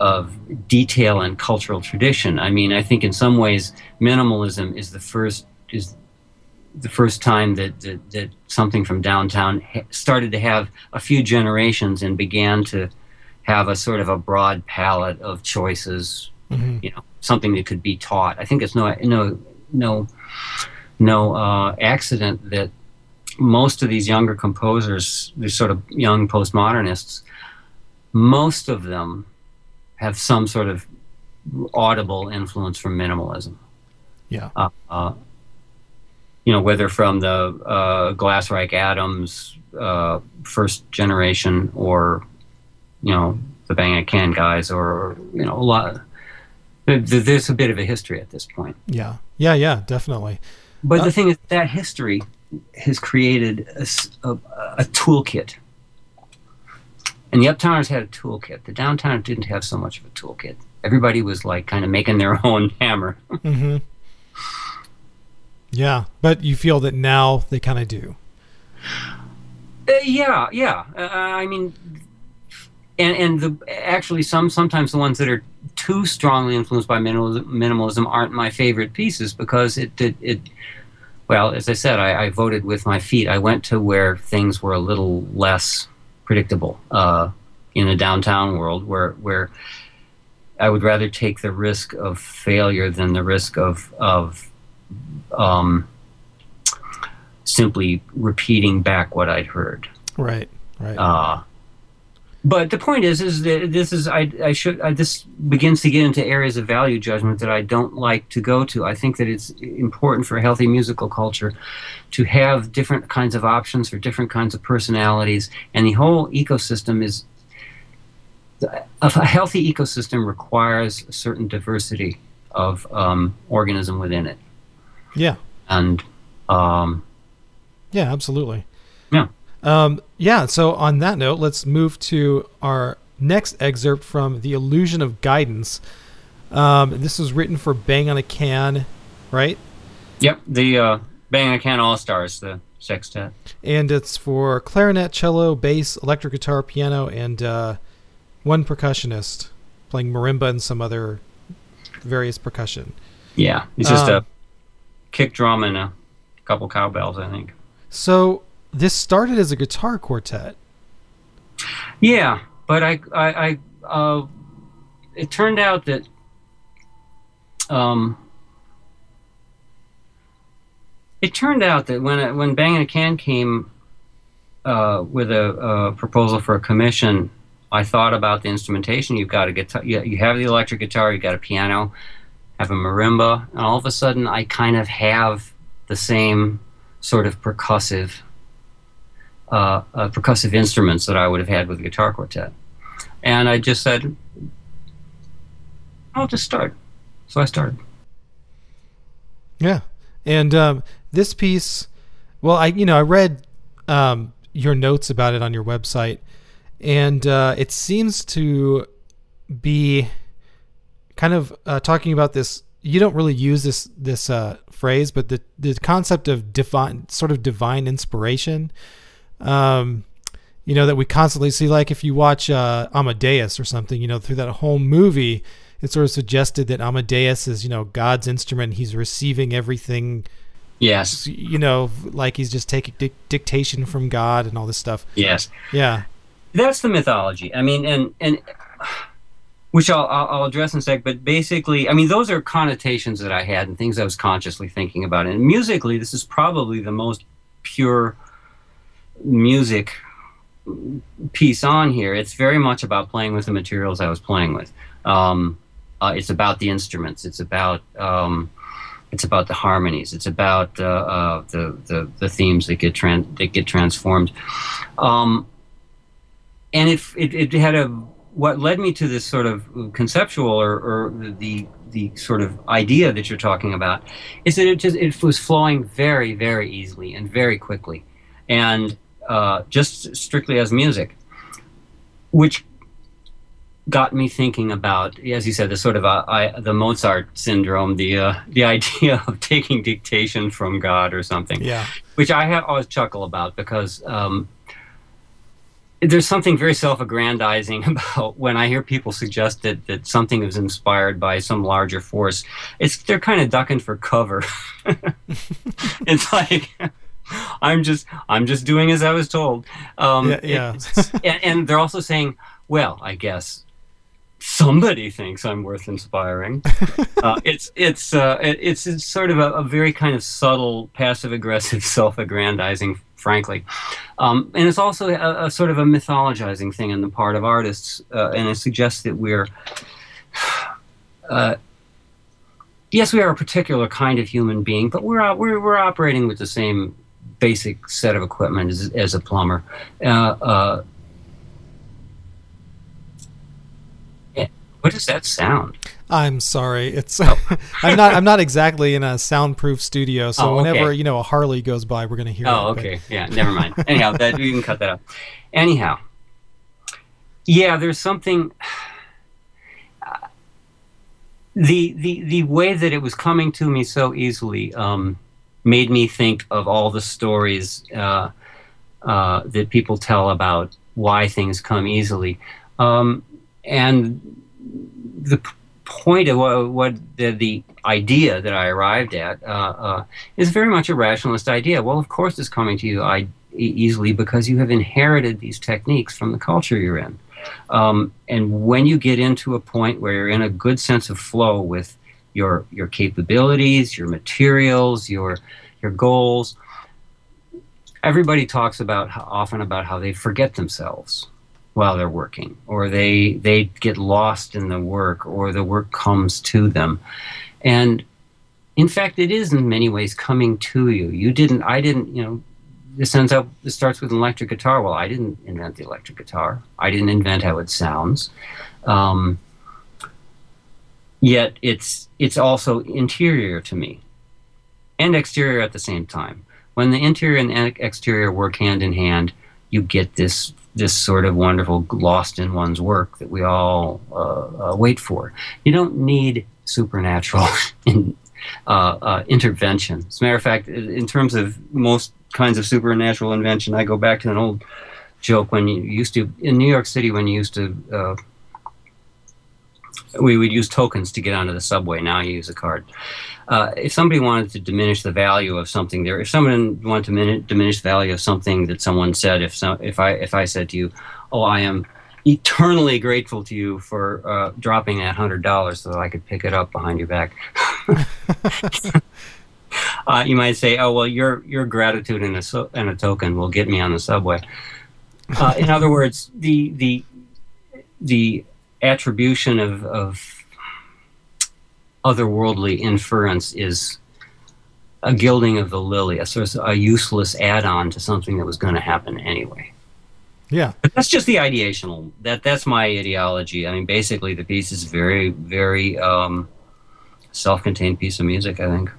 of detail and cultural tradition. I mean i think in some ways minimalism is the first is the first time that that, that something from downtown started to have a few generations and began to have a sort of a broad palette of choices hmm you know something that could be taught. I think it's no no no no uh, accident that most of these younger composers these sort of young postmodernists most of them have some sort of audible influence from minimalism Yeah. uh, uh, you know whether from the uh, Glass Reich adams uh, first generation or you know the bang can guys or you know a lot there's a bit of a history at this point Yeah. Yeah. Yeah. Definitely. but Uh, the thing is that history has created a toolkit And the uptowners had a toolkit. The downtowners didn't have so much of a toolkit. Everybody was like kind of making their own hammer. Mm-hmm. Yeah, but you feel that now they kind of do. Uh, yeah, yeah. Uh, I mean, and and the actually some sometimes the ones that are too strongly influenced by minimalism, minimalism aren't my favorite pieces because it it, it well, as I said, I, I voted with my feet. I went to where things were a little less predictable uh, in a downtown world, where where I would rather take the risk of failure than the risk of of um, simply repeating back what I'd heard. Right. Right. Uh, but the point is, is that this is I, I should I, this begins to get into areas of value judgment that I don't like to go to. I think that it's important for a healthy musical culture to have different kinds of options for different kinds of personalities, and the whole ecosystem is a healthy ecosystem requires a certain diversity of um, organism within it, yeah. and um, Yeah. Absolutely. yeah. Um, yeah. So on that note, let's move to our next excerpt from "The Illusion of Guidance." Um, this was written for Bang on a Can, right? Yep, the uh, Bang on a Can All Stars, the sextet. and it's for clarinet, cello, bass, electric guitar, piano, and uh, one percussionist playing marimba and some other various percussion. Yeah, it's just Um, a kick drum and a couple cowbells, I think. So this started as a guitar quartet. Yeah, but I, I, I uh, it turned out that, um, it turned out that when it, when Bang on a Can came uh, with a, a proposal for a commission, I thought about the instrumentation. You've got a guitar, you, you have the electric guitar, you've got a piano, have a marimba, and all of a sudden I kind of have the same sort of percussive uh, uh, percussive instruments that I would have had with a guitar quartet. And I just said, I'll just start. So I started. Yeah, and um, this piece, well, I you know I read um, your notes about it on your website, and uh, it seems to be kind of uh, talking about this. You don't really use this this uh, phrase, but the the concept of divine, sort of divine inspiration. Um, you know that we constantly see, like if you watch uh, Amadeus or something, you know, through that whole movie, it sort of suggested that Amadeus is, you know, God's instrument. He's receiving everything, Yes, you know, like he's just taking dic- dictation from God and all this stuff. yes. Yeah, That's the mythology. I mean, and and which I'll, I'll I'll address in a sec. But basically, I mean, those are connotations that I had and things I was consciously thinking about. And musically, this is probably the most pure music piece on here. It's very much about playing with the materials I was playing with. Um, uh, it's about the instruments. It's about um, it's about the harmonies. It's about uh, uh, the, the the themes that get tran- that get transformed. Um, and it, it it had a what led me to this sort of conceptual or, or the the sort of idea that you're talking about is that it just it was flowing very very easily and very quickly and uh, just strictly as music which got me thinking about as you said the sort of uh, I, the Mozart syndrome the uh, the idea of taking dictation from God or something yeah, which I have always chuckle about because um, there's something very self-aggrandizing about when I hear people suggest that, that something is inspired by some larger force. It's they're kind of ducking for cover. it's like I'm just I'm just doing as I was told. Um, Yeah, yeah. and, and they're also saying, well, I guess somebody thinks I'm worth inspiring. uh, it's it's uh, it's it's sort of a, a very kind of subtle, passive aggressive, self-aggrandizing, frankly, um, and it's also a, a sort of a mythologizing thing on the part of artists, uh, and it suggests that we're. Uh, Yes, we are a particular kind of human being, but we're, we're, we're operating with the same basic set of equipment as, as a plumber. Uh, uh, what does that sound? I'm sorry. It's I'm not I'm not exactly in a soundproof studio, so Oh, okay. whenever you know a Harley goes by, we're gonna hear it. Oh, but- okay. Yeah, never mind. Anyhow, that we can cut that out. Anyhow, yeah, there's something. the the the way that it was coming to me so easily um, made me think of all the stories uh, uh, that people tell about why things come easily, um, and the point of what, what the, the idea that I arrived at uh, uh, is very much a rationalist idea. Well, of course, it's coming to you I, easily because you have inherited these techniques from the culture you're in. Um, and when you get into a point where you're in a good sense of flow with your your capabilities, your materials, your your goals, everybody talks about how, often about how they forget themselves while they're working, or they they get lost in the work, or the work comes to them, and in fact, it is in many ways coming to you. You didn't, I didn't, you know, this ends up this starts with an electric guitar. Well i didn't invent the electric guitar. I didn't invent how it sounds. Um, yet it's it's also interior to me and exterior at the same time when the interior and ex- exterior work hand in hand you get this this sort of wonderful lost in one's work that we all uh, uh, wait for you don't need supernatural in, uh, uh, intervention. As a matter of fact, in terms of most kinds of supernatural invention, I go back to an old joke when you used to in New York City when you used to. We would use tokens to get onto the subway. Now you use a card. Uh, if somebody wanted to diminish the value of something there, if someone wanted to min- diminish the value of something that someone said, if so, if I if I said to you, "Oh, I am eternally grateful to you for uh, dropping that hundred dollars so that I could pick it up behind your back," uh, you might say, "Oh, well, your your gratitude and a so- and a token will get me on the subway." Uh, in other words, the the the attribution of, of otherworldly inference is a gilding of the lily, a sort of a useless add-on to something that was going to happen anyway. Yeah. But that's just the ideational. That that's my ideology. I mean, basically, the piece is very, very um, self-contained piece of music. I think.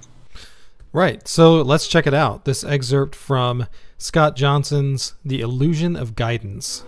Right. So let's check it out. This excerpt from Scott Johnson's The Illusion of Guidance.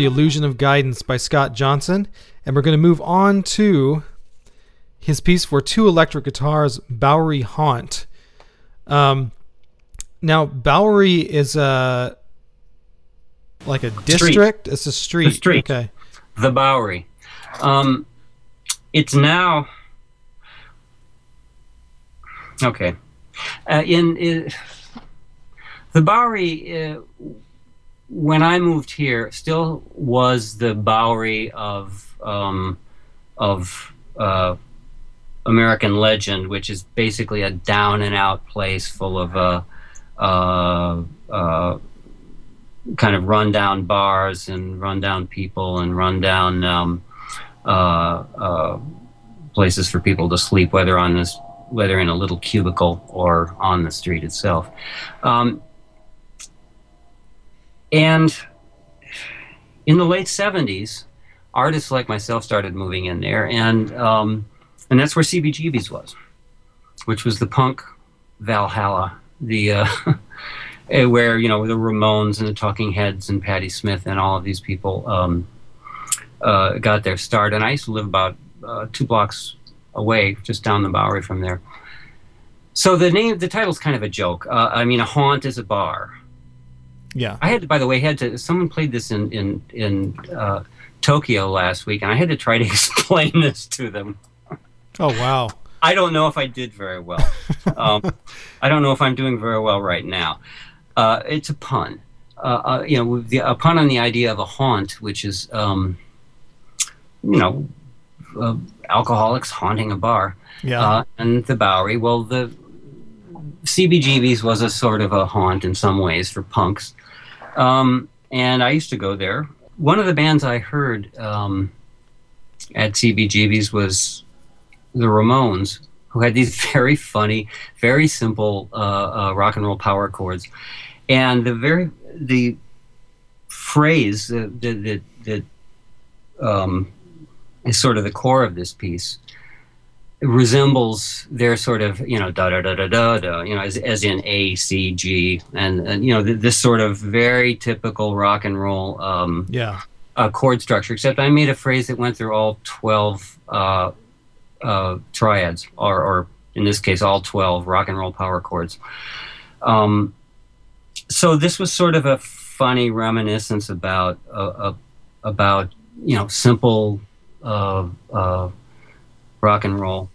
The Illusion of Guidance by Scott Johnson. And we're going to move on to his piece for two electric guitars, Bowery Haunt. Um, now, Bowery is a like a district. It's a street. street. Okay. The Bowery. Um, it's now. Okay. Uh, in, in the Bowery, uh, when I moved here, still was the Bowery of um, of uh, American legend, which is basically a down and out place full of uh, uh, uh, kind of rundown bars and rundown people and rundown um, uh, uh, places for people to sleep, whether on this whether in a little cubicle or on the street itself. Um, and in the late 70s, artists like myself started moving in there, and um, and that's where CBGB's was, which was the punk Valhalla, the uh, eh, where you know the Ramones and the Talking Heads and Patti Smith and all of these people um, uh, got their start. And I used to live about uh, two blocks away, just down the Bowery from there. So the name, the title's kind of a joke. Uh, I mean, a haunt is a bar. Yeah. I had, to, by the way, had to. Someone played this in in in uh, Tokyo last week, and I had to try to explain this to them. Oh wow. I don't know if I did very well. um, I don't know if I'm doing very well right now. Uh, it's a pun. Uh, uh, you know, the, a pun on the idea of a haunt, which is, um, you know, uh, alcoholics haunting a bar. Yeah. Uh, and the Bowery. Well, the CBGB's was a sort of a haunt in some ways for punks. Um, and I used to go there. One of the bands I heard um, at CBGB's was the Ramones, who had these very funny, very simple uh, uh, rock and roll power chords, and the very the phrase that that, that um, is sort of the core of this piece resembles their sort of you know da da da da da da you know as, as in A C G and, and you know th- this sort of very typical rock and roll um, yeah. uh, chord structure. Except I made a phrase that went through all twelve uh, uh, triads, or, or in this case, all twelve rock and roll power chords. Um, so this was sort of a funny reminiscence about uh, uh, about you know simple uh, uh, rock and roll.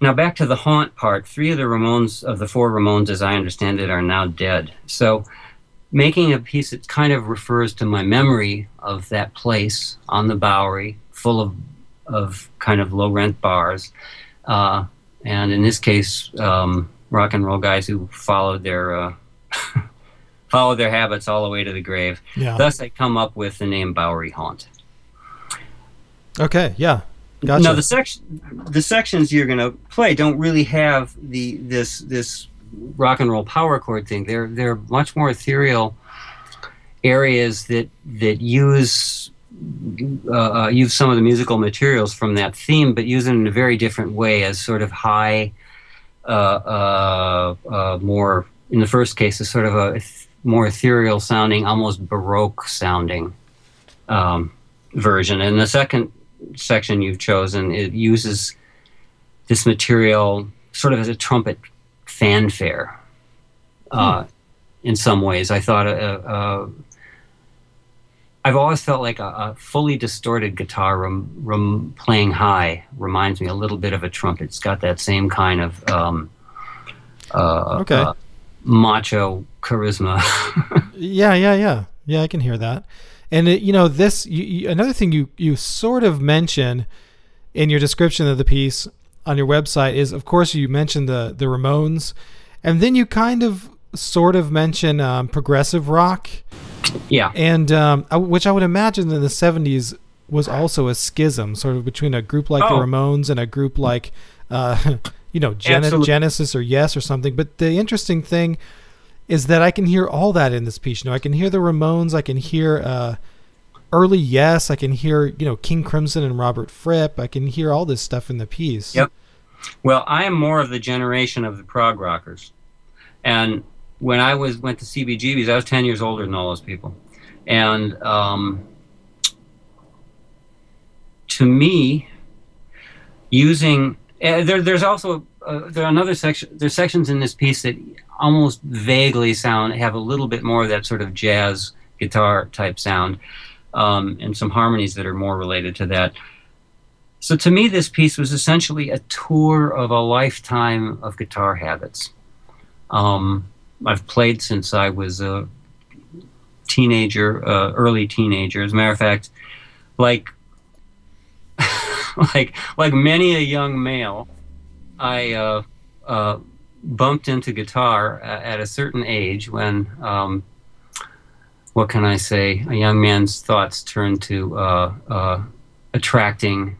Now back to the haunt part. Three of the Ramones of the four Ramones, as I understand it, are now dead. So making a piece that kind of refers to my memory of that place on the Bowery, full of of kind of low rent bars, uh, and in this case, um, rock and roll guys who followed their uh, followed their habits all the way to the grave. Yeah. Thus, I come up with the name Bowery Haunt. okay. Yeah. Gotcha. No, the section, the sections you're going to play don't really have the this this rock and roll power chord thing. They're they're much more ethereal areas that that use uh, uh, use some of the musical materials from that theme, but use it in a very different way as sort of high, uh, uh, uh, more in the first case, a sort of a more ethereal sounding, almost baroque sounding um, version. And the second section you've chosen, it uses this material sort of as a trumpet fanfare. Uh, in some ways, I thought uh, uh, I've always felt like a, a fully distorted guitar rem, rem, playing high reminds me a little bit of a trumpet. It's got that same kind of um, uh, Okay. uh, macho charisma. Yeah, yeah, yeah, yeah. I can hear that. And it, you know, this you, you, another thing you you sort of mention in your description of the piece on your website is, of course, you mentioned the the Ramones, and then you kind of sort of mention um, progressive rock, yeah, and um, I- which I would imagine in the '70s was also a schism, sort of between a group like the Oh. Ramones and a group like, uh, you know, Gen- Genesis or Yes or something. But the interesting thing is that I can hear all that in this piece. You know, I can hear the Ramones, I can hear uh, early Yes, I can hear you know King Crimson and Robert Fripp. I can hear all this stuff in the piece. Yep. Well, I am more of the generation of the prog rockers, and when I was went to CBGB's, I was ten years older than all those people, and um, to me, using uh, there, there's also uh, there are another section. There's sections in this piece that almost vaguely sound have a little bit more of that sort of jazz guitar type sound, um, and some harmonies that are more related to that. So to me, this piece was essentially a tour of a lifetime of guitar habits. Um, I've played since I was a teenager, uh, early teenager. As a matter of fact, like like like many a young male, I uh, uh, bumped into guitar at a certain age when. Um, what can I say? A young man's thoughts turn to uh, uh, attracting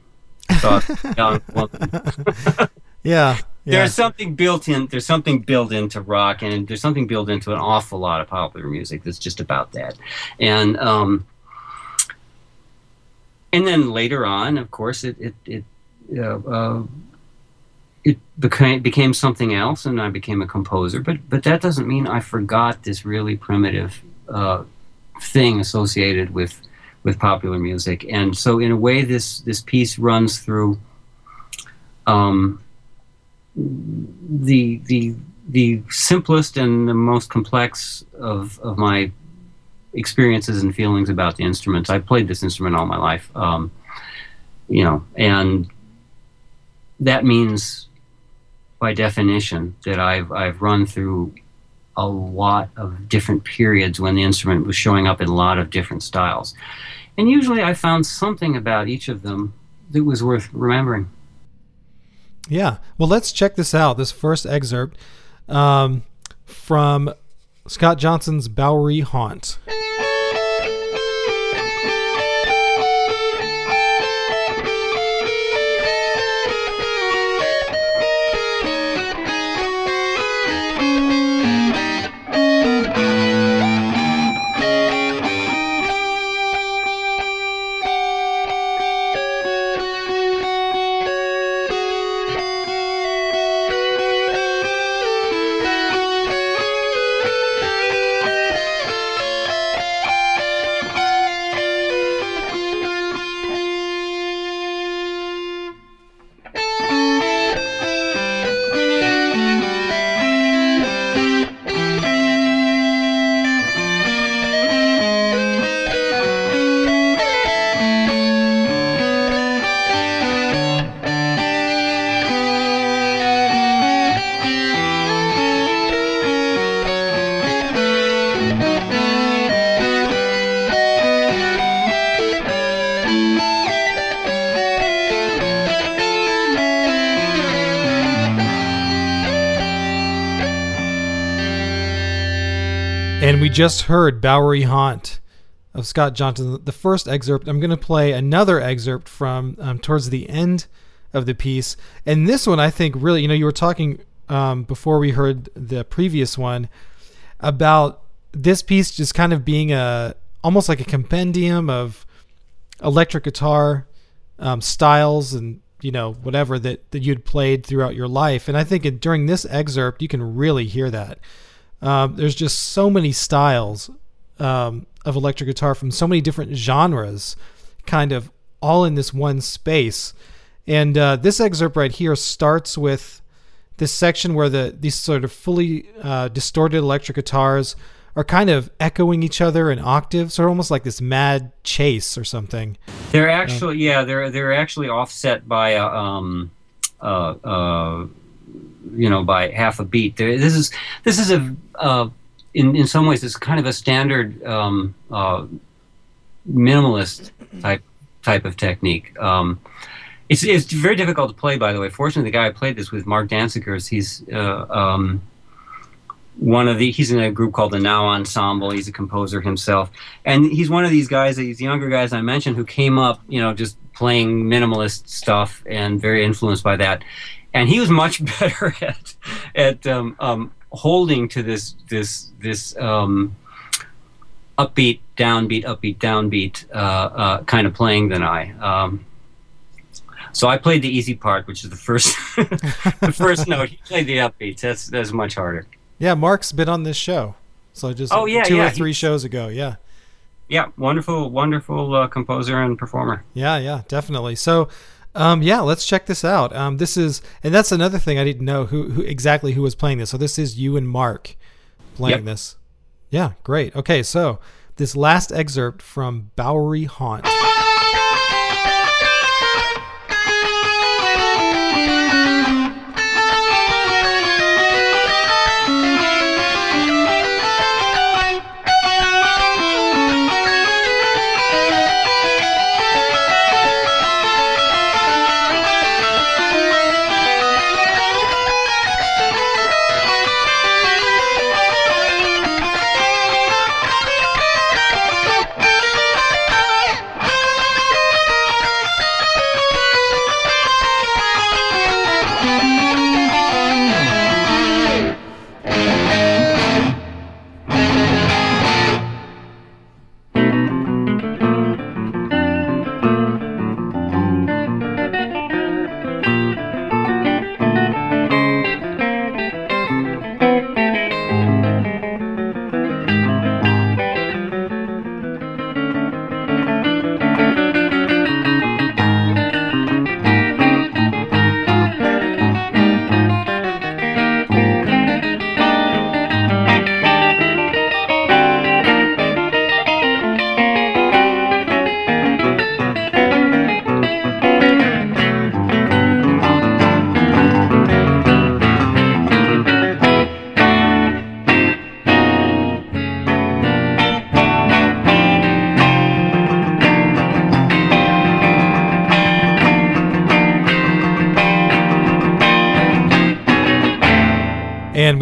thought young woman. Yeah. Yeah. There's something built in. There's something built into rock, and there's something built into an awful lot of popular music that's just about that. And um, and then later on, of course, it it it uh, uh, it became became something else, and I became a composer. But but that doesn't mean I forgot this really primitive uh, thing associated with with popular music. And so, in a way, this this piece runs through um, the the the simplest and the most complex of of my experiences and feelings about the instruments. I played this instrument all my life, um, you know, and that means, by definition, that I've I've run through a lot of different periods when the instrument was showing up in a lot of different styles, and usually I found something about each of them that was worth remembering. Yeah. Well, let's check this out. This first excerpt um, from Scott Johnson's Bowery Haunt. And we just heard Bowery Haunt of Scott Johnson, the first excerpt. I'm going to play another excerpt from um, towards the end of the piece. And this one, I think, really, you know, you were talking um, before we heard the previous one about this piece just kind of being a almost like a compendium of electric guitar um, styles and you know whatever that that you'd played throughout your life. And I think during this excerpt, you can really hear that. Um, there's just so many styles um, of electric guitar from so many different genres, kind of all in this one space. And uh, this excerpt right here starts with this section where the these sort of fully uh, distorted electric guitars are kind of echoing each other in octaves, or almost like this mad chase or something. They're actually yeah, they're they're actually offset by a um uh uh you know by half a beat. There, this is this is a uh, in in some ways it's kind of a standard um, uh, minimalist type type of technique. Um, it's it's very difficult to play, by the way. Fortunately, the guy I played this with, Mark Dancigers, he's uh, um, one of the he's in a group called the Now Ensemble. He's a composer himself, and he's one of these guys, these younger guys I mentioned, who came up, you know, just playing minimalist stuff and very influenced by that. And he was much better at at um, um, holding to this this this um, upbeat, downbeat, upbeat, downbeat uh, uh, kind of playing than I. Um, so I played the easy part, which is the first the first note. He played the upbeats. That's that's much harder. Yeah, Mark's been on this show, so just Oh, yeah, two yeah, or he- three shows ago. Yeah. Yeah, wonderful, wonderful uh, composer and performer. Yeah, yeah, definitely. So, um, yeah, let's check this out. Um, this is, and that's another thing I didn't know who, who exactly who was playing this. So this is you and Mark playing Yep. this. Yeah, great. Okay, so this last excerpt from Bowery Haunt.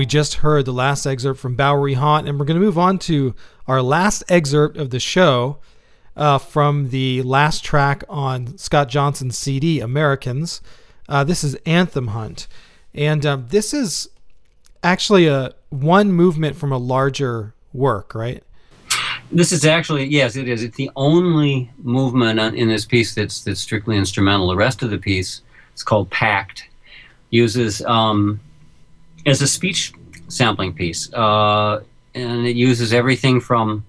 Just heard the last excerpt from Bowery Haunt, and we're going to move on to our last excerpt of the show uh, from the last track on Scott Johnson's CD, Americans. Uh, this is Anthem Hunt, and um, this is actually a one movement from a larger work, right? This is actually yes, it is. It's the only movement in this piece that's that's strictly instrumental. The rest of the piece, it's called Pact, uses um, as a speech sampling piece, uh, and it uses everything from.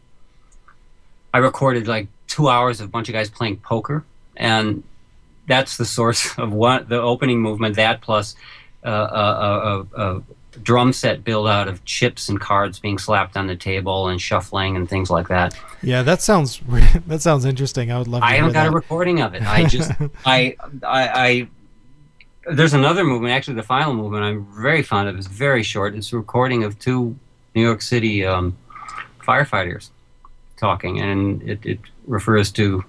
I recorded like two hours of a bunch of guys playing poker, and that's the source of what the opening movement. That plus uh, a, a, a, a drum set built out of chips and cards being slapped on the table and shuffling and things like that. Yeah, that sounds that sounds interesting. I would love. to I haven't got that. a recording of it. I just I, I I there's another movement, actually the final movement I'm very fond of. It's very short. It's a recording of two New York City um, firefighters talking, and it, it refers to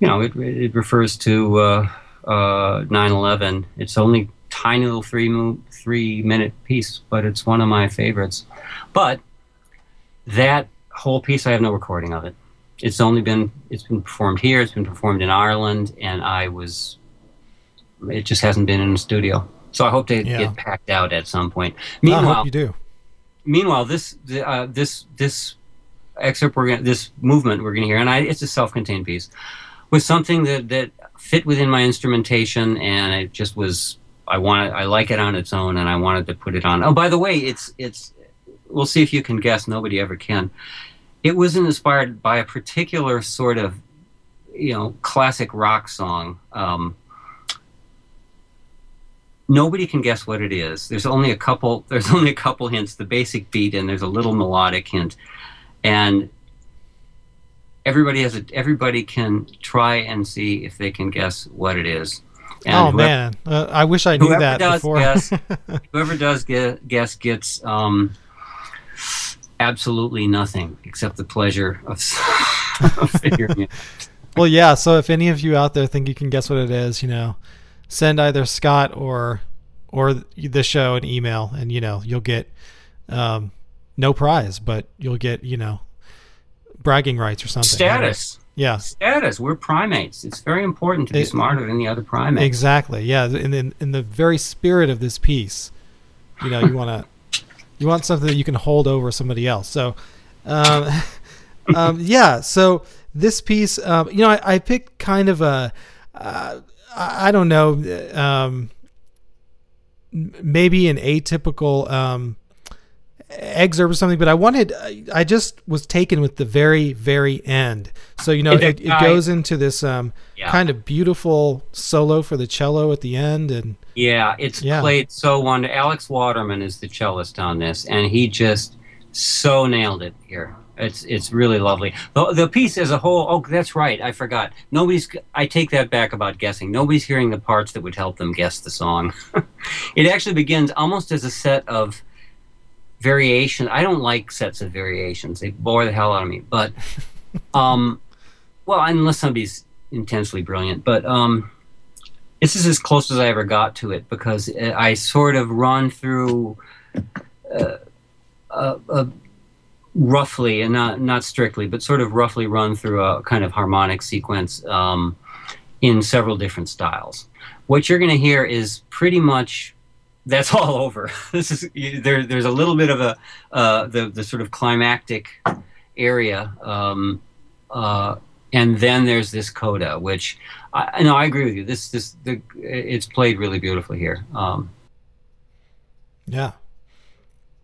you know it, it refers to uh, uh, 9/11. It's only tiny little three mo- three minute piece, but it's one of my favorites. But that whole piece, I have no recording of it. It's only been it's been performed here. It's been performed in Ireland, and I was. It just hasn't been in the studio, so I hope to Yeah. get packed out at some point. I Meanwhile, hope you do. meanwhile, this uh, this this excerpt we're gonna, this movement we're going to hear, and I, it's a self-contained piece, was something that that fit within my instrumentation, and it just was. I wanted, I like it on its own, and I wanted to put it on. Oh, by the way, it's it's. We'll see if you can guess. Nobody ever can. It was inspired by a particular sort of, you know, classic rock song. Um, nobody can guess what it is. There's only a couple. There's only a couple hints. The basic beat, and there's a little melodic hint, and everybody has a. Everybody can try and see if they can guess what it is. And oh whoever- man, uh, I wish I knew that does before. guess, whoever does ge- guess gets um, absolutely nothing except the pleasure of, of figuring it. well, yeah. So if any of you out there think you can guess what it is, you know, send either Scott or or the show an email, and you know you'll get um, no prize, but you'll get you know bragging rights or something. Status. Yeah. Status. We're primates. It's very important to be It- smarter than the other primates. Exactly. Yeah. In, in in the very spirit of this piece, you know, you want to you want something that you can hold over somebody else. So, um, um, yeah. So this piece, um, you know, I, I picked kind of a uh, I don't know, um, maybe an atypical um, excerpt or something, but I wanted, I- I just was taken with the very, very end. So, you know, it, it goes into this um, Yeah. kind of beautiful solo for the cello at the end. And Yeah, it's Yeah. played so wonderful. Alex Waterman is the cellist on this, and he just so nailed it here. It's it's really lovely. The, the piece as a whole. Oh, that's right. I forgot. Nobody's. I take that back about guessing. Nobody's hearing the parts that would help them guess the song. it actually begins almost as a set of variation. I don't like sets of variations. They bore the hell out of me. But, um, well, unless somebody's intensely brilliant. But um, this is as close as I ever got to it because uh, I sort of run through uh, uh, uh, roughly, and not not strictly, but sort of roughly run through a kind of harmonic sequence um, in several different styles. What you're going to hear is pretty much that's all over. This is there. There's a little bit of a uh, the the sort of climactic area. Um, uh, and then there's this coda, which I no, I agree with you. This this the it's played really beautifully here. Um, Yeah.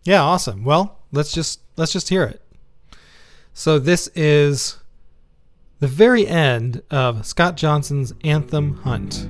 Yeah, awesome. Well, let's just let's just hear it. So this is the very end of Scott Johnson's Anthem Hunt.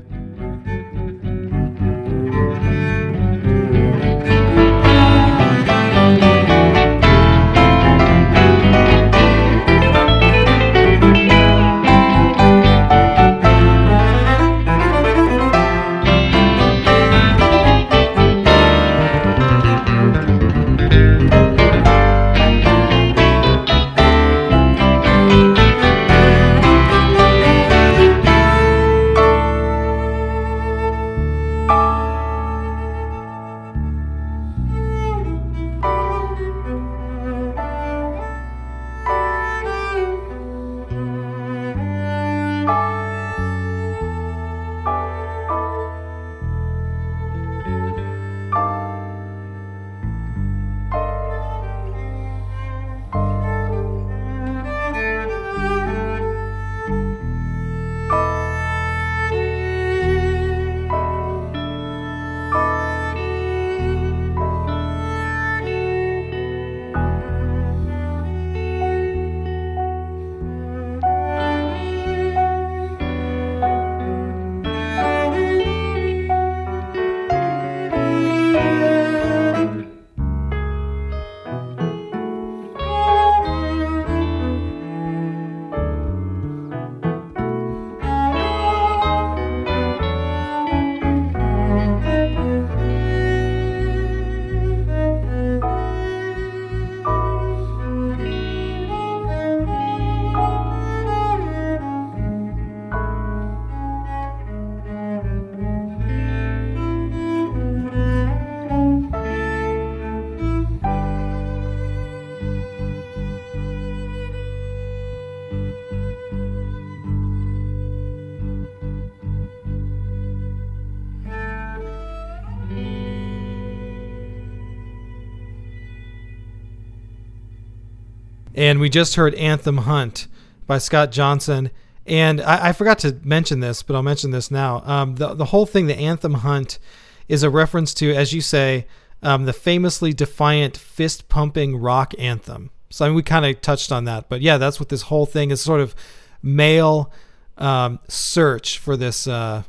And we just heard Anthem Hunt by Scott Johnson. And I, I forgot to mention this, but I'll mention this now. Um, the, the whole thing, the Anthem Hunt, is a reference to, as you say, um, the famously defiant fist pumping rock anthem. So I mean, we kind of touched on that, but yeah, that's what this whole thing is sort of male um, search for this uh,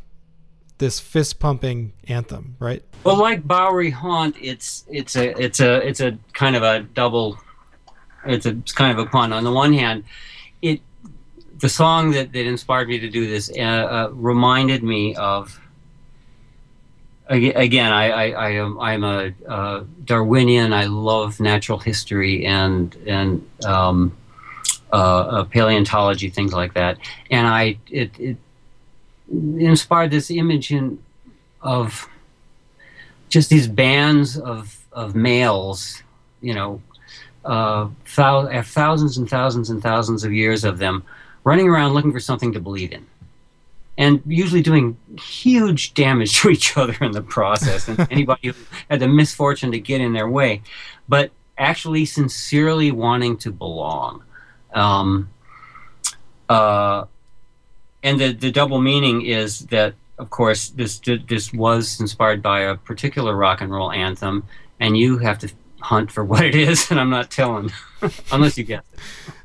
this fist pumping anthem, right? well, like Bowery Haunt, it's it's a it's a it's a kind of a double. It's a it's kind of a pun. On the one hand, it the song that, that inspired me to do this uh, uh, reminded me of again I, I, I am I'm a uh, Darwinian I love natural history and and um, uh, uh, paleontology things like that and I it, it inspired this image in, of just these bands of of males you know uh, thou- thousands and thousands and thousands of years of them running around looking for something to believe in and usually doing huge damage to each other in the process and anybody who had the misfortune to get in their way but actually sincerely wanting to belong. Um, uh, and the, the double meaning is that of course this this was inspired by a particular rock and roll anthem and you have to hunt for what it is and i'm not telling unless you guess it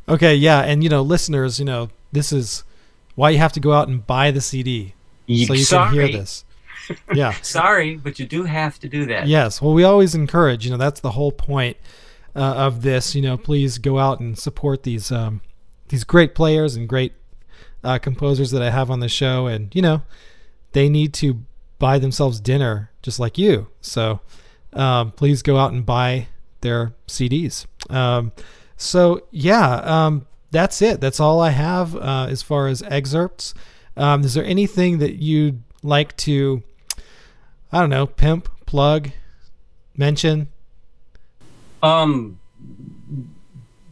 Okay, yeah, and you know, listeners, you know, this is why you have to go out and buy the CD You- so you sorry, can hear this. Yeah. sorry but you do have to do that Yes. Well, we always encourage. You know, that's the whole point uh, of this. You know, please go out and support these um, these great players and great uh, composers that I have on the show, and you know, they need to buy themselves dinner just like you. So, um, please go out and buy their CDs. Um, so yeah, um, that's it. That's all I have uh, as far as excerpts. Um, is there anything that you'd like to, I don't know, pimp, plug, mention? Um,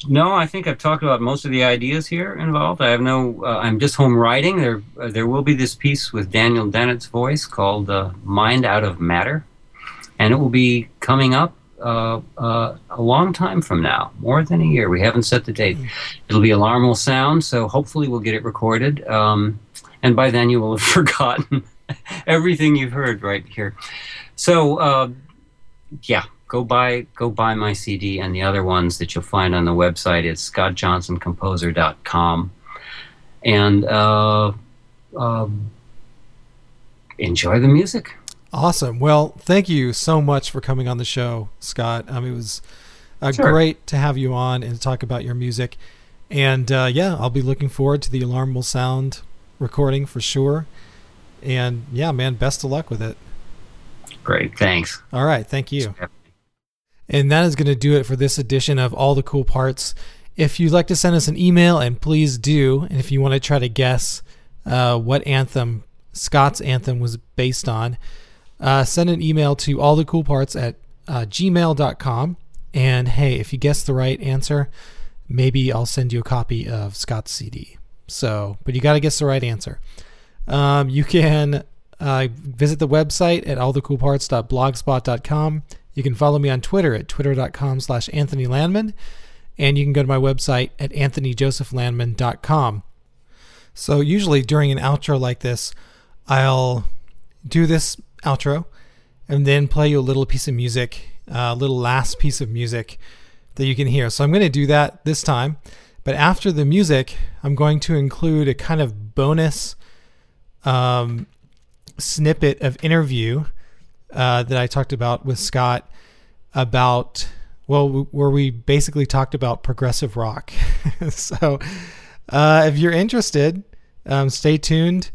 no, I think I've talked about most of the ideas here involved. I have no. Uh, I'm just home writing. There, uh, there will be this piece with Daniel Dennett's voice called uh, "Mind Out of Matter," and it will be coming up uh, uh, a long time from now, more than a year. We haven't set the date. It'll be Alarm Will Sound, so hopefully we'll get it recorded. Um, and by then you will have forgotten everything you've heard right here. So, uh, yeah, go buy go buy my CD and the other ones that you'll find on the website. It's scottjohnsoncomposer.com. And uh, um, enjoy the music. Awesome. Well, thank you so much for coming on the show, Scott. Um, it was uh, Sure. great to have you on and to talk about your music. And uh, yeah, I'll be looking forward to the Alarm Will Sound recording for sure. And yeah, man, best of luck with it. Great, thanks. All right. Thank you. And that is going to do it for this edition of All the Cool Parts. If you'd like to send us an email, and please do, and if you want to try to guess uh, what anthem Scott's anthem was based on, uh, send an email to allthecoolparts at uh, gmail.com. And hey, if you guess the right answer, maybe I'll send you a copy of Scott's CD. So, but you got to guess the right answer. Um, you can uh, visit the website at allthecoolparts.blogspot.com. You can follow me on Twitter at twitter.com slash Anthony Lanman. And you can go to my website at anthonyjosephlanman.com. So usually during an outro like this, I'll do this outro and then play you a little piece of music, a little last piece of music that you can hear. So I'm going to do that this time. But after the music, I'm going to include a kind of bonus um, snippet of interview uh, that I talked about with Scott about well, where we basically talked about progressive rock. so, uh, if you're interested, um, stay tuned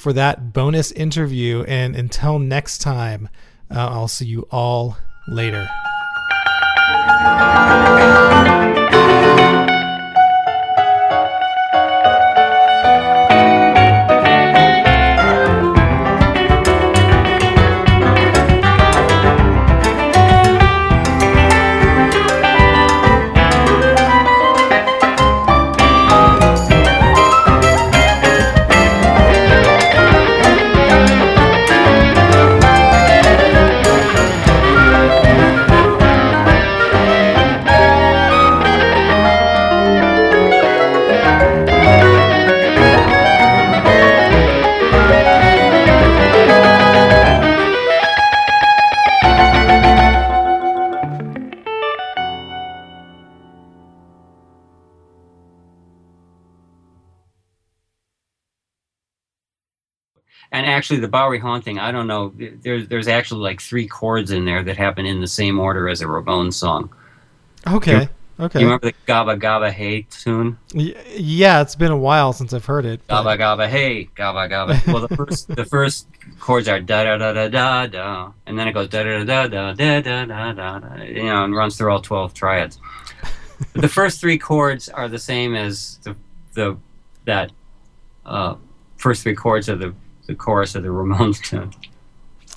for that bonus interview. And until next time, uh, I'll see you all later. And actually, the Bowery haunting, I don't know. There's there's actually like three chords in there that happen in the same order as a Ramones song. Okay. Okay. You remember the Gabba Gabba Hey tune? Yeah, it's been a while since I've heard it. but- Gaba Gabba Hey, Gabba Gabba. Well, the first the first chords are da da da da da da, and then it goes da da da da da da da da da, you know, and runs through all twelve triads. But the first three chords are the same as the the that uh, first three chords of the the chorus of the Ramones tune.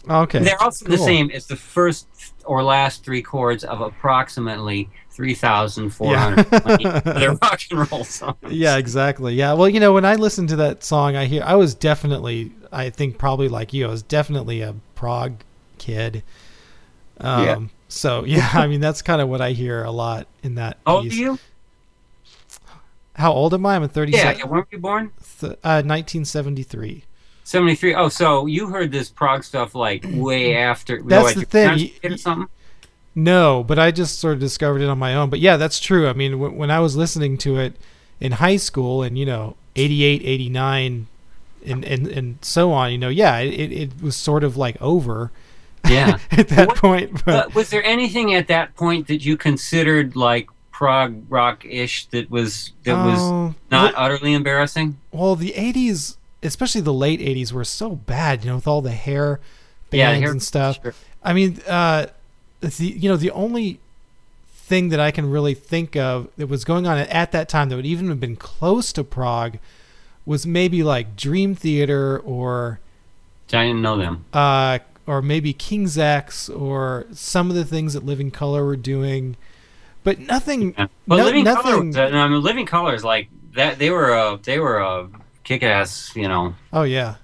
Okay. They're also the same as the first or last three chords of approximately 3,420 other rock and roll songs. Yeah, exactly. Yeah. Well, you know, when I listened to that song, I hear I was definitely, I think probably like you, I was definitely a prog kid. Um, Yeah. So yeah, I mean that's kind of what I hear a lot in that. How old you? How old am I? I'm Yeah, 37. yeah, when were you born? Th- uh, 1973. 73. Oh, so you heard this prog stuff like way after. That's what, the thing? No, but I just sort of discovered it on my own. But yeah, that's true. I mean, w- when I was listening to it in high school and, you know, 88, 89, and, and, and so on, you know, yeah, it, it, was sort of like over Yeah. at that What- point. But was there anything at that point that you considered like prog rock ish that was that was Oh, not well, utterly embarrassing? well, the 80s, especially the late 80s, were so bad, you know, with all the hair bands Yeah, hair- and stuff. sure. I mean, uh, the you know the only thing that I can really think of that was going on at that time that would even have been close to prog was maybe like Dream Theater or I didn't know them. uh, or maybe King's X or some of the things that Living Colour were doing, but nothing. Yeah. But no- Living Colour, nothing. was- I mean, Living Colour is like that. They were a they were a kick ass, you know, oh yeah,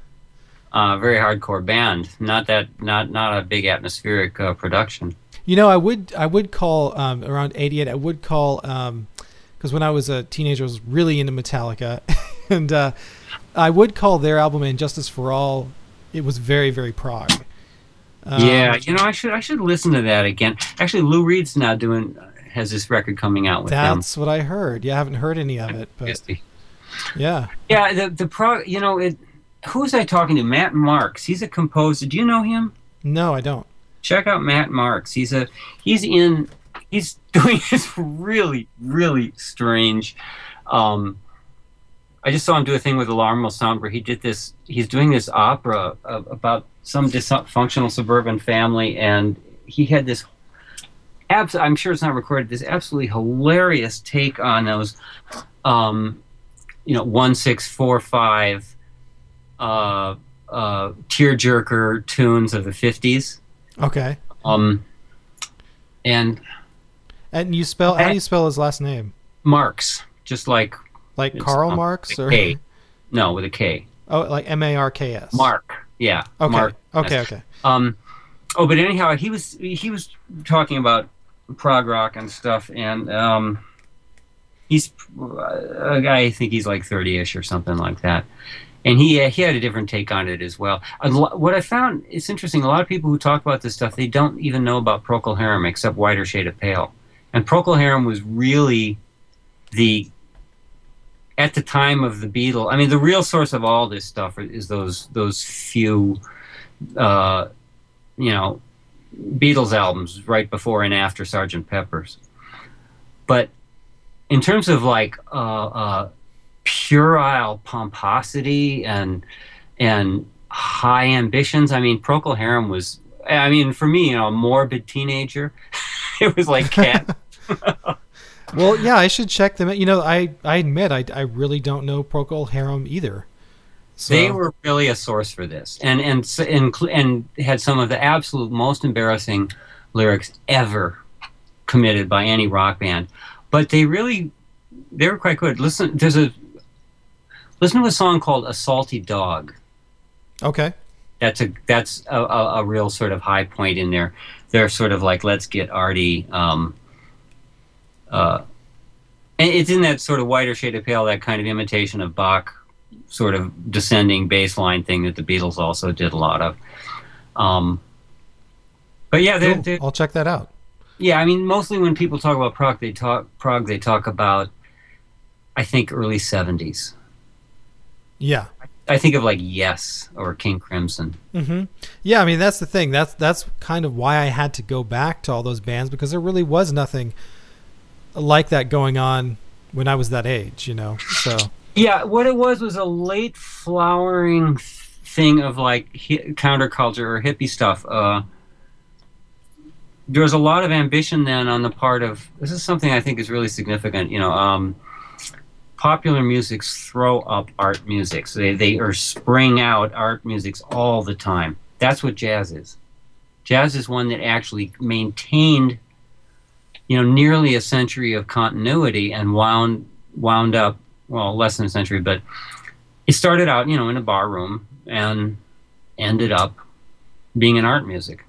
uh, very hardcore band. Not that not not a big atmospheric uh, production. You know, I would I would call um, around '88. I would call because when I was a teenager, I was really into Metallica, and uh, I would call their album "And Justice for All." It was very very prog. Um, yeah, you know, I should I should listen to that again. Actually, Lou Reed's now doing has this record coming out with them. that's what I heard. Yeah, I haven't heard any of it, but yeah. Yeah, the the pro. You know, it. Who was I talking to? Matt Marks. He's a composer. Do you know him? No, I don't. check out Matt Marks. He's a he's in he's doing this really really strange. Um, I just saw him do a thing with Sound where he did this. He's doing this opera of, about some dysfunctional suburban family, and he had this. Abs- I'm sure it's not recorded. This absolutely hilarious take on those, um, you know, one six four five, uh, uh, tearjerker tunes of the fifties. Okay. Um, and And you spell how do you spell his last name? Marx, just like Like Karl um, Marx or K. no with a K. oh, like M A R K S. Mark, yeah. Okay. Mark. Okay. Okay. Um, oh, but anyhow, he was he was talking about prog rock and stuff, and um, he's a guy. I think he's like thirty-ish or something like that. And he uh, he had a different take on it as well. Lo- What I found it's interesting. A lot of people who talk about this stuff they don't even know about Procol Harum except Whiter Shade of Pale. And Procol Harum was really the at the time of the Beatles. I mean, the real source of all this stuff is those those few, uh, you know, Beatles albums right before and after Sergeant Pepper's. But in terms of like uh, uh, puerile pomposity and and high ambitions, I mean, Procol Harum was. I mean, for me, you know, a morbid teenager. it was like cat. Well, yeah, I should check them. out. You know, I I admit I I really don't know Procol Harum either. So, They were really a source for this, and and and and had some of the absolute most embarrassing lyrics ever committed by any rock band. But they really, they were quite good. Listen, there's a listen to a song called "A Salty Dog." okay. That's a that's a, a, a real sort of high point in there. They're sort of like let's get arty. Um, uh, and it's in that sort of whiter shade of pale, that kind of imitation of Bach, sort of descending bass line thing that the Beatles also did a lot of. Um, but yeah, they're, Cool. they're, I'll check that out. Yeah. I mean, mostly when people talk about prog, they talk prog. They talk about, I think, early '70s. Yeah. I think of like Yes or King Crimson. Mm-hmm. Yeah, I mean that's the thing. That's that's kind of why I had to go back to all those bands because there really was nothing like that going on when I was that age. You know. So Yeah, what it was was a late flowering thing of like hi- counterculture or hippie stuff. Uh, there was a lot of ambition then on the part of this is something I think is really significant. You know, um, popular musics throw up art musics. They they are spring out art musics all the time. That's what jazz is. Jazz is one that actually maintained, you know, nearly a century of continuity and wound wound up well less than a century, but it started out you know in a bar room and ended up being an art music.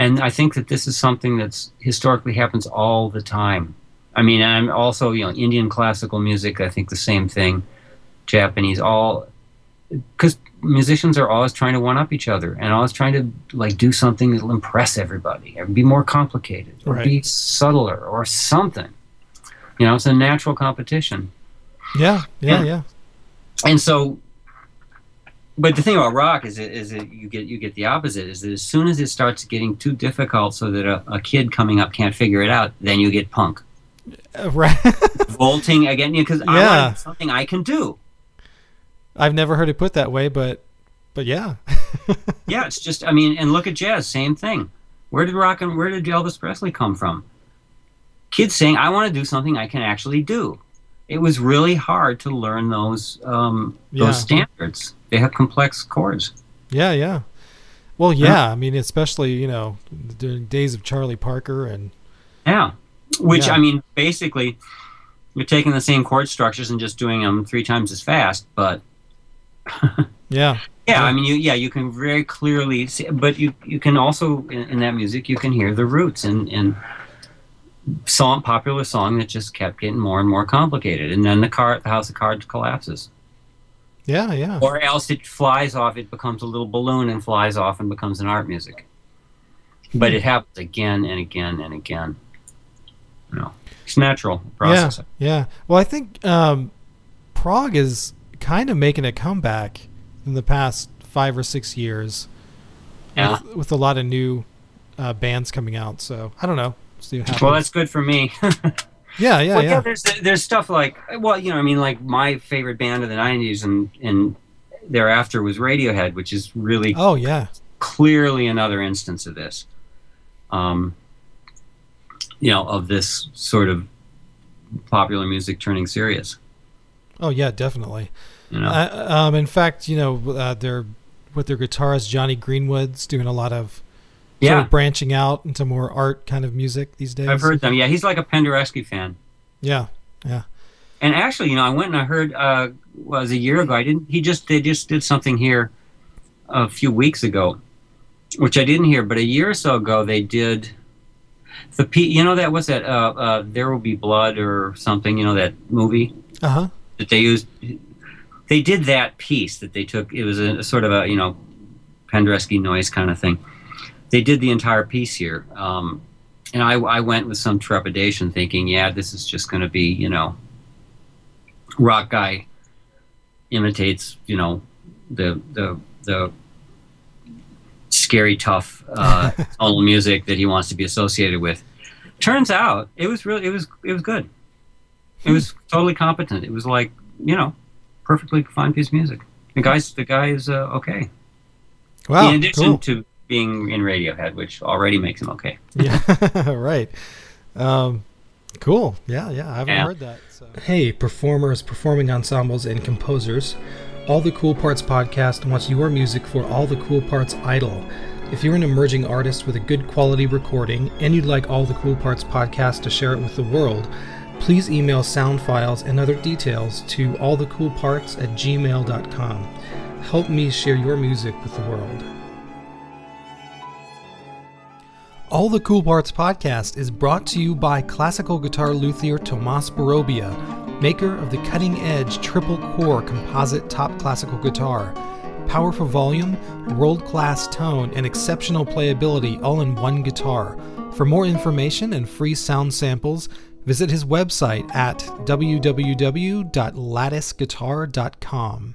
And I think that this is something that's historically happens all the time. I mean, I'm also you know Indian classical music. I think the same thing. Japanese, all because musicians are always trying to one up each other and always trying to like do something that'll impress everybody or be more complicated or Right. be subtler or something. You know, it's a natural competition. yeah, yeah, Yeah. yeah. And so, but the thing about rock is, it, is that you get you get the opposite. Is that as soon as it starts getting too difficult, so that a, a kid coming up can't figure it out, then you get punk Uh, right. vaulting again because I Yeah. want something I can do. I've never heard it put that way, but but yeah. Yeah, it's just I mean, and look at jazz, same thing. Where did rock and where did Elvis Presley come from? Kids saying, "I want to do something I can actually do." It was really hard to learn those um, Yeah. those standards. They have complex chords. Yeah, yeah. Well, yeah. I mean, especially you know during days of Charlie Parker and Yeah. Which, Yeah. I mean, basically, you're taking the same chord structures and just doing them three times as fast, but Yeah. Yeah, I mean, you yeah, you can very clearly see, but you you can also in, in that music you can hear the roots and and song popular song that just kept getting more and more complicated, and then the car the house of cards collapses, Yeah, yeah. or else it flies off, it becomes a little balloon and flies off and becomes an art music. But it happens again and again and again. You know, it's natural process. Yeah, yeah. Well, I think um, prog is kind of making a comeback in the past five or six years. Yeah. With, with a lot of new uh, bands coming out. So I don't know. See what happens. Well, that's good for me. yeah, yeah, well, yeah. there's there's stuff like well, you know, I mean, like my favorite band of the '90s and and thereafter was Radiohead, which is really Oh, yeah. clearly another instance of this. Um, you know, of this sort of popular music turning serious. Oh, yeah, definitely. You know, Uh, um, in fact, you know, uh, they're with their guitarist Jonny Greenwood's doing a lot of sort yeah, of branching out into more art kind of music these days. I've heard them. Yeah, he's like a Penderecki fan. Yeah, yeah. And actually, you know, I went and I heard uh, was a year ago. I didn't. He just they just did something here a few weeks ago, which I didn't hear. But a year or so ago, they did the P. You know that was that uh, uh, There Will Be Blood or something. You know that movie Uh huh. that they used. They did that piece that they took. It was a, a sort of a you know Penderecki noise kind of thing. They did the entire piece here. Um, and I, I went with some trepidation, thinking, yeah, this is just going to be, you know, rock guy imitates, you know, the the the scary, tough uh, tonal music that he wants to be associated with. Turns out, it was really, it was, it was good. It was totally competent. It was like, you know, perfectly fine piece of music. The guy's, the guy is uh, okay. Wow. In addition cool. to being in Radiohead, which already makes him okay. Yeah, right. Um, cool. Yeah, yeah. I haven't Yeah. heard that. So. Hey, performers, performing ensembles, and composers. All the Cool Parts podcast wants your music for All the Cool Parts Idol. If you're an emerging artist with a good quality recording and you'd like All the Cool Parts podcast to share it with the world, please email sound files and other details to allthecoolparts at gmail.com. Help me share your music with the world. All the Cool Parts podcast is brought to you by classical guitar luthier Tomas Barobia, maker of the cutting edge triple core composite top classical guitar. Powerful volume, world class tone, and exceptional playability all in one guitar. For more information and free sound samples, visit his website at www.latticeguitar.com.